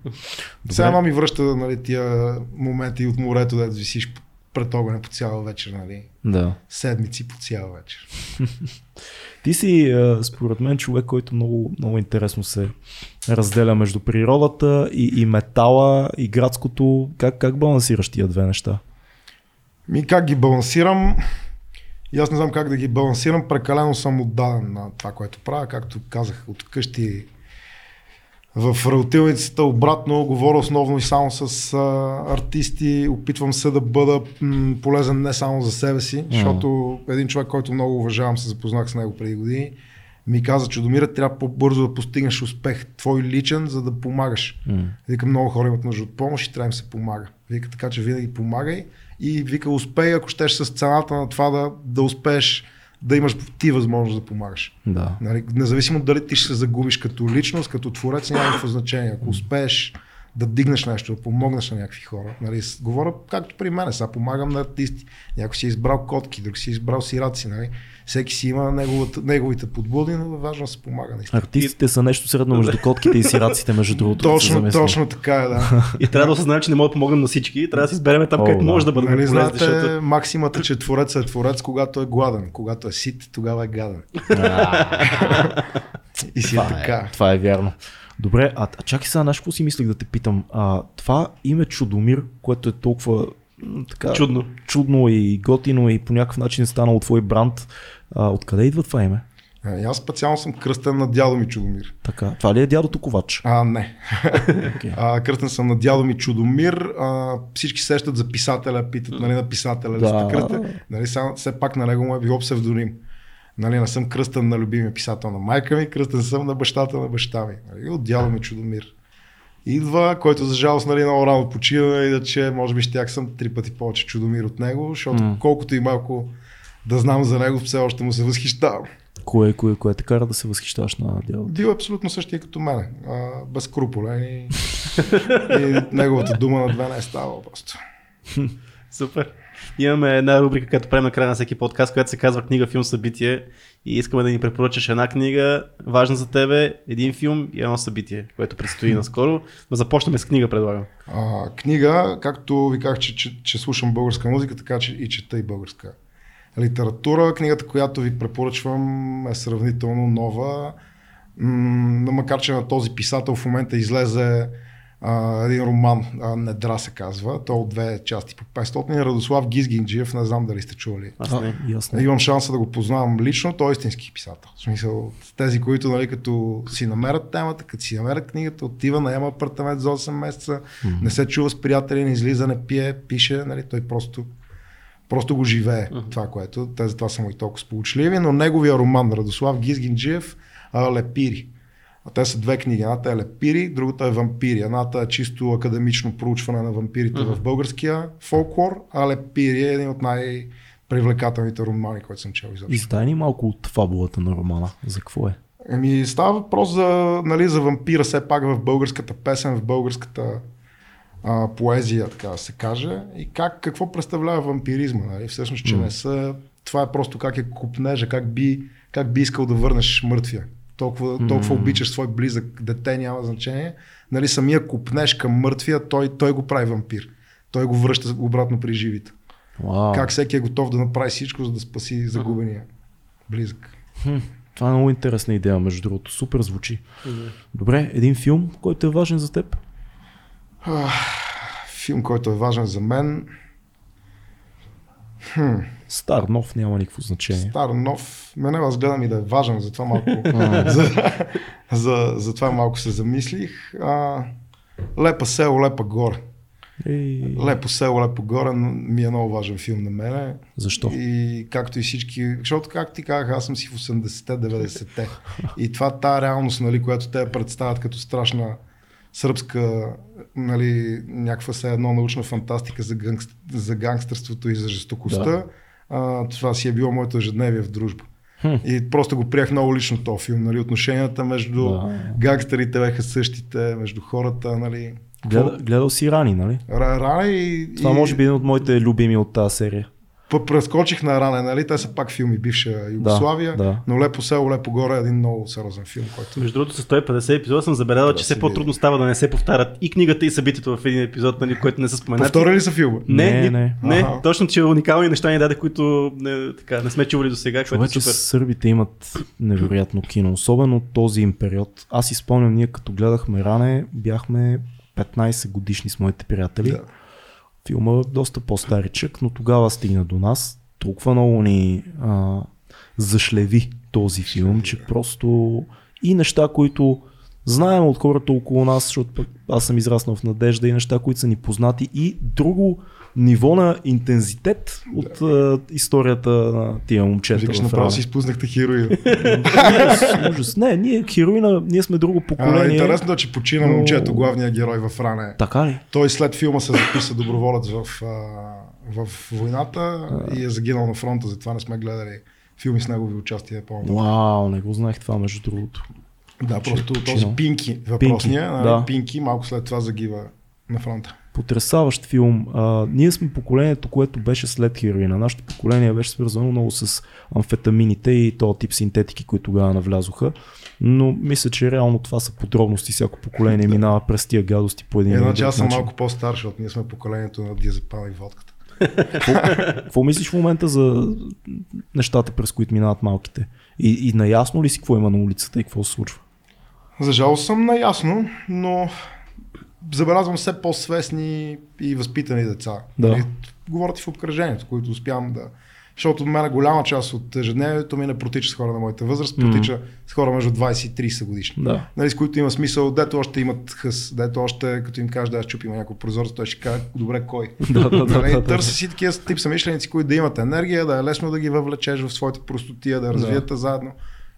Сега едно ми връща нали, тия моменти от морето, да висиш пред огъня по цяла вечер, нали? Да. седмици по цяла вечер. <laughs> Ти си, според мен, човек, който много, много интересно се разделя между природата и, и метала и градското. Как, как балансираш тия две неща? Ми как ги балансирам? И аз не знам как да ги балансирам. Прекалено съм отдаден на това, което правя. Както казах, от къщи в работилницата обратно говоря основно и само с а, артисти. Опитвам се да бъда м, полезен не само за себе си, защото един човек, който много уважавам, се запознах с него преди години, ми каза, че Домира трябва по-бързо да постигнеш успех твой личен, за да помагаш. М. Вика, много хора имат нужда от помощ и трябва да им се помага. Вика, така че винаги помагай и вика, успей, ако щеш с цената на това да, да успееш да имаш ти възможност да помагаш. Да. Нали, независимо дали ти ще се загубиш като личност, като творец, няма никакво значение. Ако успееш да дигнеш нещо, да помогнеш на някакви хора. Нали, говоря както при мен, сега помагам на артисти. Някой си е избрал котки, друг си е избрал сираци. Нали. Всеки си има неговата, неговите подбуди, но е важно да се помага. Наистина. Артистите са нещо средно между котките и сираците, между другото. Точно, замислим. точно така е, да. <laughs> И трябва да осъзнаем, че не мога да помогнем на всички. Трябва да си изберем там, О, където да. може да бъде Нали знаете защото... максимата, че творец е творец, когато е гладен. Когато е сит, тогава е гаден. <laughs> <laughs> И си е Това така. е, това е вярно. Добре, а, а чакай сега, знаеш какво си мислех да те питам? А, това име Чудомир, което е толкова така, Чудно. чудно и готино и по някакъв начин е станало твой бранд. А, откъде идва това име? А, и аз специално съм кръстен на дядо ми Чудомир. Така, това ли е дядото Ковач? А, не. Okay. А, кръстен съм на дядо ми Чудомир. А, всички сещат за писателя, питат нали, на писателя. Да. Нали, все пак на него му е било псевдоним. Нали, не съм кръстен на любимия писател на майка ми, кръстен съм на бащата на баща ми. Нали, от дядо ми Чудомир. идва, който за жалост нали, много рано почива, иначе може би щях съм три пъти повече чудомир от него, защото М. колкото и малко да знам за него, все още му се възхищавам. Кое, кое, кое те кара да се възхищаваш на дядо? Бил е абсолютно същия като мене. А, безкруполен и, <laughs> и неговата дума на две не е става просто. Супер. Имаме една рубрика, която правим на края на всеки подкаст, която се казва книга, филм, събитие. И искаме да ни препоръчаш една книга, важна за тебе, един филм и едно събитие, което предстои наскоро. Да започнем с книга, предлагам. А, книга, както ви казах, че, че, че слушам българска музика, така че и чета и българска литература. Книгата, която ви препоръчвам е сравнително нова. М- макар, че на този писател в момента излезе а, един роман, а, Недра се казва. Той е от две части по 500. Радослав Гизгинджиев, не знам дали сте чули. Аз не. ясно. Имам шанса да го познавам лично, той е истински писател. В смисъл, тези, които нали, като си намерят темата, като си намерят книгата, отива, наема апартамент за 8 месеца, Мгм. не се чува с приятели, не излиза, не пие, пише, нали, той просто, просто го живее Мгм. това, което. Те затова са му и толкова сполучливи, но неговия роман, Радослав Гизгинджиев, Лепири. А те са две книги. Едната е Лепири, другата е Вампири. Едната е чисто академично проучване на вампирите Мгм. в българския фолклор, а Лепири е един от най- привлекателните романи, които съм чел изобщо. Издай ни малко от фабулата на романа. За какво е? Еми, става въпрос за, нали, за вампира все пак в българската песен, в българската а, поезия, така да се каже. И как, какво представлява вампиризма, нали? Всъщност, че М. не са... Това е просто как е купнежа, как би, как би искал да върнеш мъртвия. Толкова, толкова М. обичаш свой близък дете, няма значение. Нали, самия купнеж към мъртвия, той, той го прави вампир. Той го връща обратно при живите. Вау. Как всеки е готов да направи всичко, за да спаси загубения близък. Хм, това е много интересна идея, между другото. Супер звучи. Добре, един филм, който е важен за теб? Филм, който е важен за мен. Хм, Стар, нов, няма никакво значение. стар, нов. Мене аз гледам и да е важен, затова малко, <laughs> за, за, за това малко се замислих. А, лепа село, лепа горе. Ей, Лепо село, лепо горе ми е много важен филм на мене. защо? И както и всички, защото както ти казах, аз съм си в 80-те, 90-те. И това тая реалност, нали, която те представят като страшна сръбска, нали, някаква се едно научна фантастика за, гангст, за гангстерството и за жестокостта. Да. А, това си е било моето ежедневие в дружба. Хм. И просто го приех много лично този филм. Нали, отношенията между Да. гангстерите бяха същите, между хората. Нали. Гледа, гледал си Рани, нали? Ра- Рана и, Това може би е един от моите любими от тази серия. Прескочих на ране, нали? Те са пак филми, бивша Югославия, да. но Лепо село, Лепо горе е един много сериозен филм, който... Между другото, с 150 епизода съм забелязал, Да че се все по-трудно става да не се повтарят и книгата, и събитието в един епизод, нали, което не са споменати. Повтори ли са филма? Не, Не, не, не. Аха. точно, че уникални неща ни даде, които не, така, не сме чували до сега, което е Човече супер. сърбите имат невероятно кино, особено този им период. Аз си спомням, ние като гледахме Ране, бяхме 15 годишни с моите приятели. Да. Филма доста по-старичък, но тогава стигна до нас. Толкова много ни а, зашлеви този филм, че просто и неща, които знаем от хората около нас, защото аз съм израснал в надежда и неща, които са ни познати и друго ниво на интензитет от а, историята на тия момчета. Викаш, направо си изпуснахте хероина. Ужас. Не, ние хероина, ние сме друго а, поколение. интересно е, че почина Но- момчето, главният герой в Ране. Така ли? Той след филма се записа доброволец в, а, в войната и е загинал на фронта, затова не сме гледали филми с негови участия по Вау, не го знаех това между другото. Да, просто този Пинки, въпросния, нали, да. Пинки малко след това загива на фронта. Потрясаващ филм. А, ние сме поколението, което беше след хероина. Нашето поколение беше свързано много с амфетамините и този тип синтетики, които тогава навлязоха. Но мисля, че реално това са подробности. Всяко поколение <laughs> минава през тия гадости по един Иначе друг аз съм начин. малко по-стар, защото ние сме поколението на диазепана и водката. Какво мислиш в момента за нещата, през които минават малките? И, и наясно ли си какво има на улицата и какво се случва? За жалост съм наясно, но забелязвам все по-свестни и възпитани деца. Да. Нали, Говорят и в обкръжението, които успявам да... Защото от мен голяма част от ежедневието ми не протича с хора на моята възраст, Мгм. протича с хора между 20 и 30 годишни. Да. Нали, с които има смисъл, дето още имат хъс, дето още, като им кажеш да аз чупим някой прозорец, той ще каже, добре, кой? <laughs> да, да, да, Нали, да, да. Търси си такива тип самишленици, които да имат енергия, да е лесно да ги въвлечеш в своите простотия, да развиете заедно.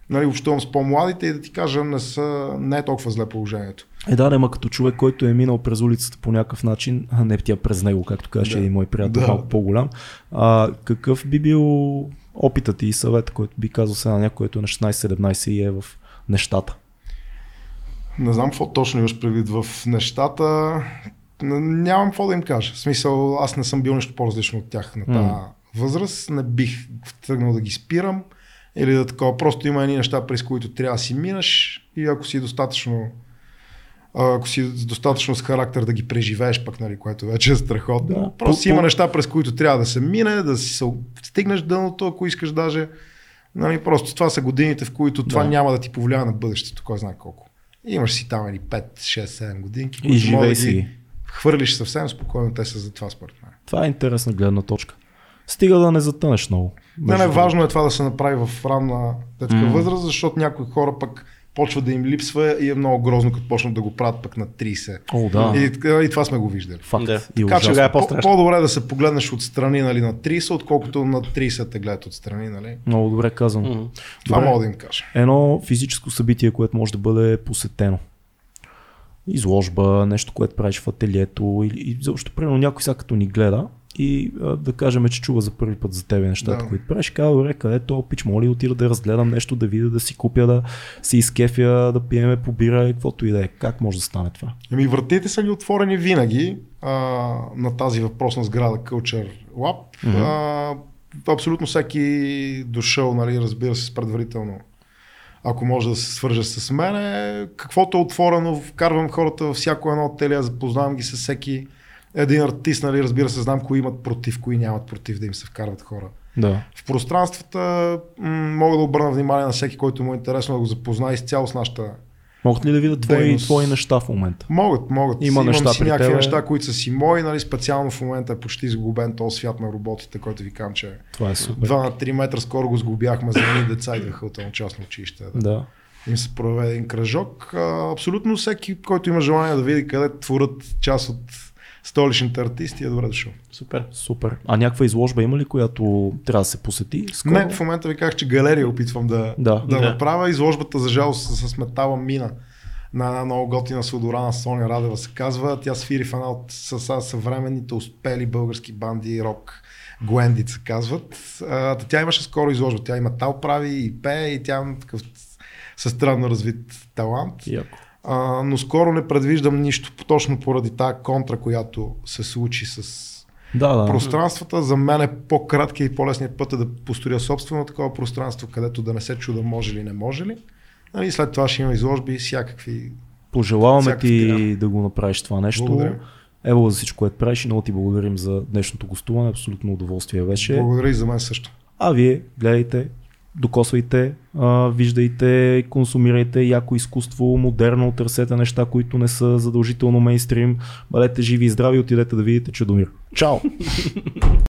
нали, общувам с по-младите и да ти кажа, не, са, не е толкова зле положението. Е, да, ама като човек, който е минал през улицата по някакъв начин, а не тя през него, както каже Да. един мой приятел, Да. малко по-голям, а, какъв би бил опитът и съвет, който би казал сега на някой, който е на 16-17 и е в нещата? Не знам какво точно имаш предвид в нещата. Нямам какво да им кажа. В смисъл, аз не съм бил нещо по-различно от тях на тази М. възраст. Не бих тръгнал да ги спирам. Или да такова. Просто има едни неща, през които трябва да си минеш и ако си достатъчно ако си достатъчно с характер да ги преживееш, пък, нали, което вече е страхотно. Да. Просто По- има неща, през които трябва да се мине, да си се стигнеш дъното, ако искаш даже. Нали, просто това са годините, в които това Да. няма да ти повлияе на бъдещето, кой знае колко. Имаш си там едни 5, 6, 7 годинки, И които може живей да си. ги хвърлиш съвсем спокойно, те са за това според мен. Това е интересна гледна точка. Стига да не затънеш много. Не, не, важно е това да се направи в ранна детска М. възраст, защото някои хора пък почва да им липсва и е много грозно, като почнат да го правят пък на 30. О, да. И, и това сме го виждали. Факт. Да. И Така че е по- по-добре да се погледнеш отстрани нали, на 30, отколкото на 30 те гледат отстрани. Нали. Много добре казано. Мгм. Това мога да им кажа. Едно физическо събитие, което може да бъде посетено. Изложба, нещо, което правиш в ателието или и защо примерно някой сега като ни гледа и а, да кажем, че чува за първи път за тебе нещата, Да. които правиш, казва, добре, къде то пич, моля ли отида да разгледам нещо, да видя, да си купя, да си изкефя, да пиеме по бира и каквото и да е. Как може да стане това? Ами вратите са ни отворени винаги а, на тази въпросна сграда Culture Lab. Мгм. А, абсолютно всеки дошъл, нали, разбира се, с предварително ако може да се свърже с мен, каквото е отворено, вкарвам хората във всяко едно ателие, запознавам ги с всеки един артист, нали, разбира се, знам кои имат против, кои нямат против да им се вкарват хора. Да. В пространствата м- мога да обърна внимание на всеки, който му е интересно да го запознае изцяло с нашата Могат ли да видят твои, твои неща в момента? Могат, могат. Има Имам неща си някакви тебе. неща, които са си мои, нали, специално в момента е почти сглобен този свят на роботите, който ви казвам, че Това е супер. 2 на 3 метра скоро го сглобяхме за едни деца идваха от едно частно училище. Да. Да. Им се проведе един кръжок. А, абсолютно всеки, който има желание да види къде творят част от столичните артисти, е добре дошъл. Супер. Супер. А някаква изложба има ли, която трябва да се посети? Скоро? Не, в момента ви казах, че галерия опитвам да, Да. да, Да. направя. Изложбата, за жалост, с, метала мина на една много готина Содорана Соня Радева се казва. Тя свири в една от с- съвременните успели български банди рок. Гуендит се казват. А, тя имаше скоро изложба. Тя и метал прави, и пее, и тя има такъв със странно развит талант. Яко. А, но скоро не предвиждам нищо, точно поради тази контра, която се случи с Да, да. пространствата. За мен е по-краткия и по-лесният път е да построя собствено такова пространство, където да не се чуда може ли, не може ли. Нали, след това ще има изложби и всякакви. Пожелаваме Всякакъв ти трябва. да го направиш това нещо. Благодаря. Ево за всичко, което правиш и много ти благодарим за днешното гостуване. Абсолютно удоволствие беше. Благодаря и за мен също. А вие гледайте, докосвайте, а, виждайте, консумирайте яко изкуство, модерно, търсете неща, които не са задължително мейнстрим. Бъдете живи и здрави, отидете да видите Чудомир. Чао! <laughs>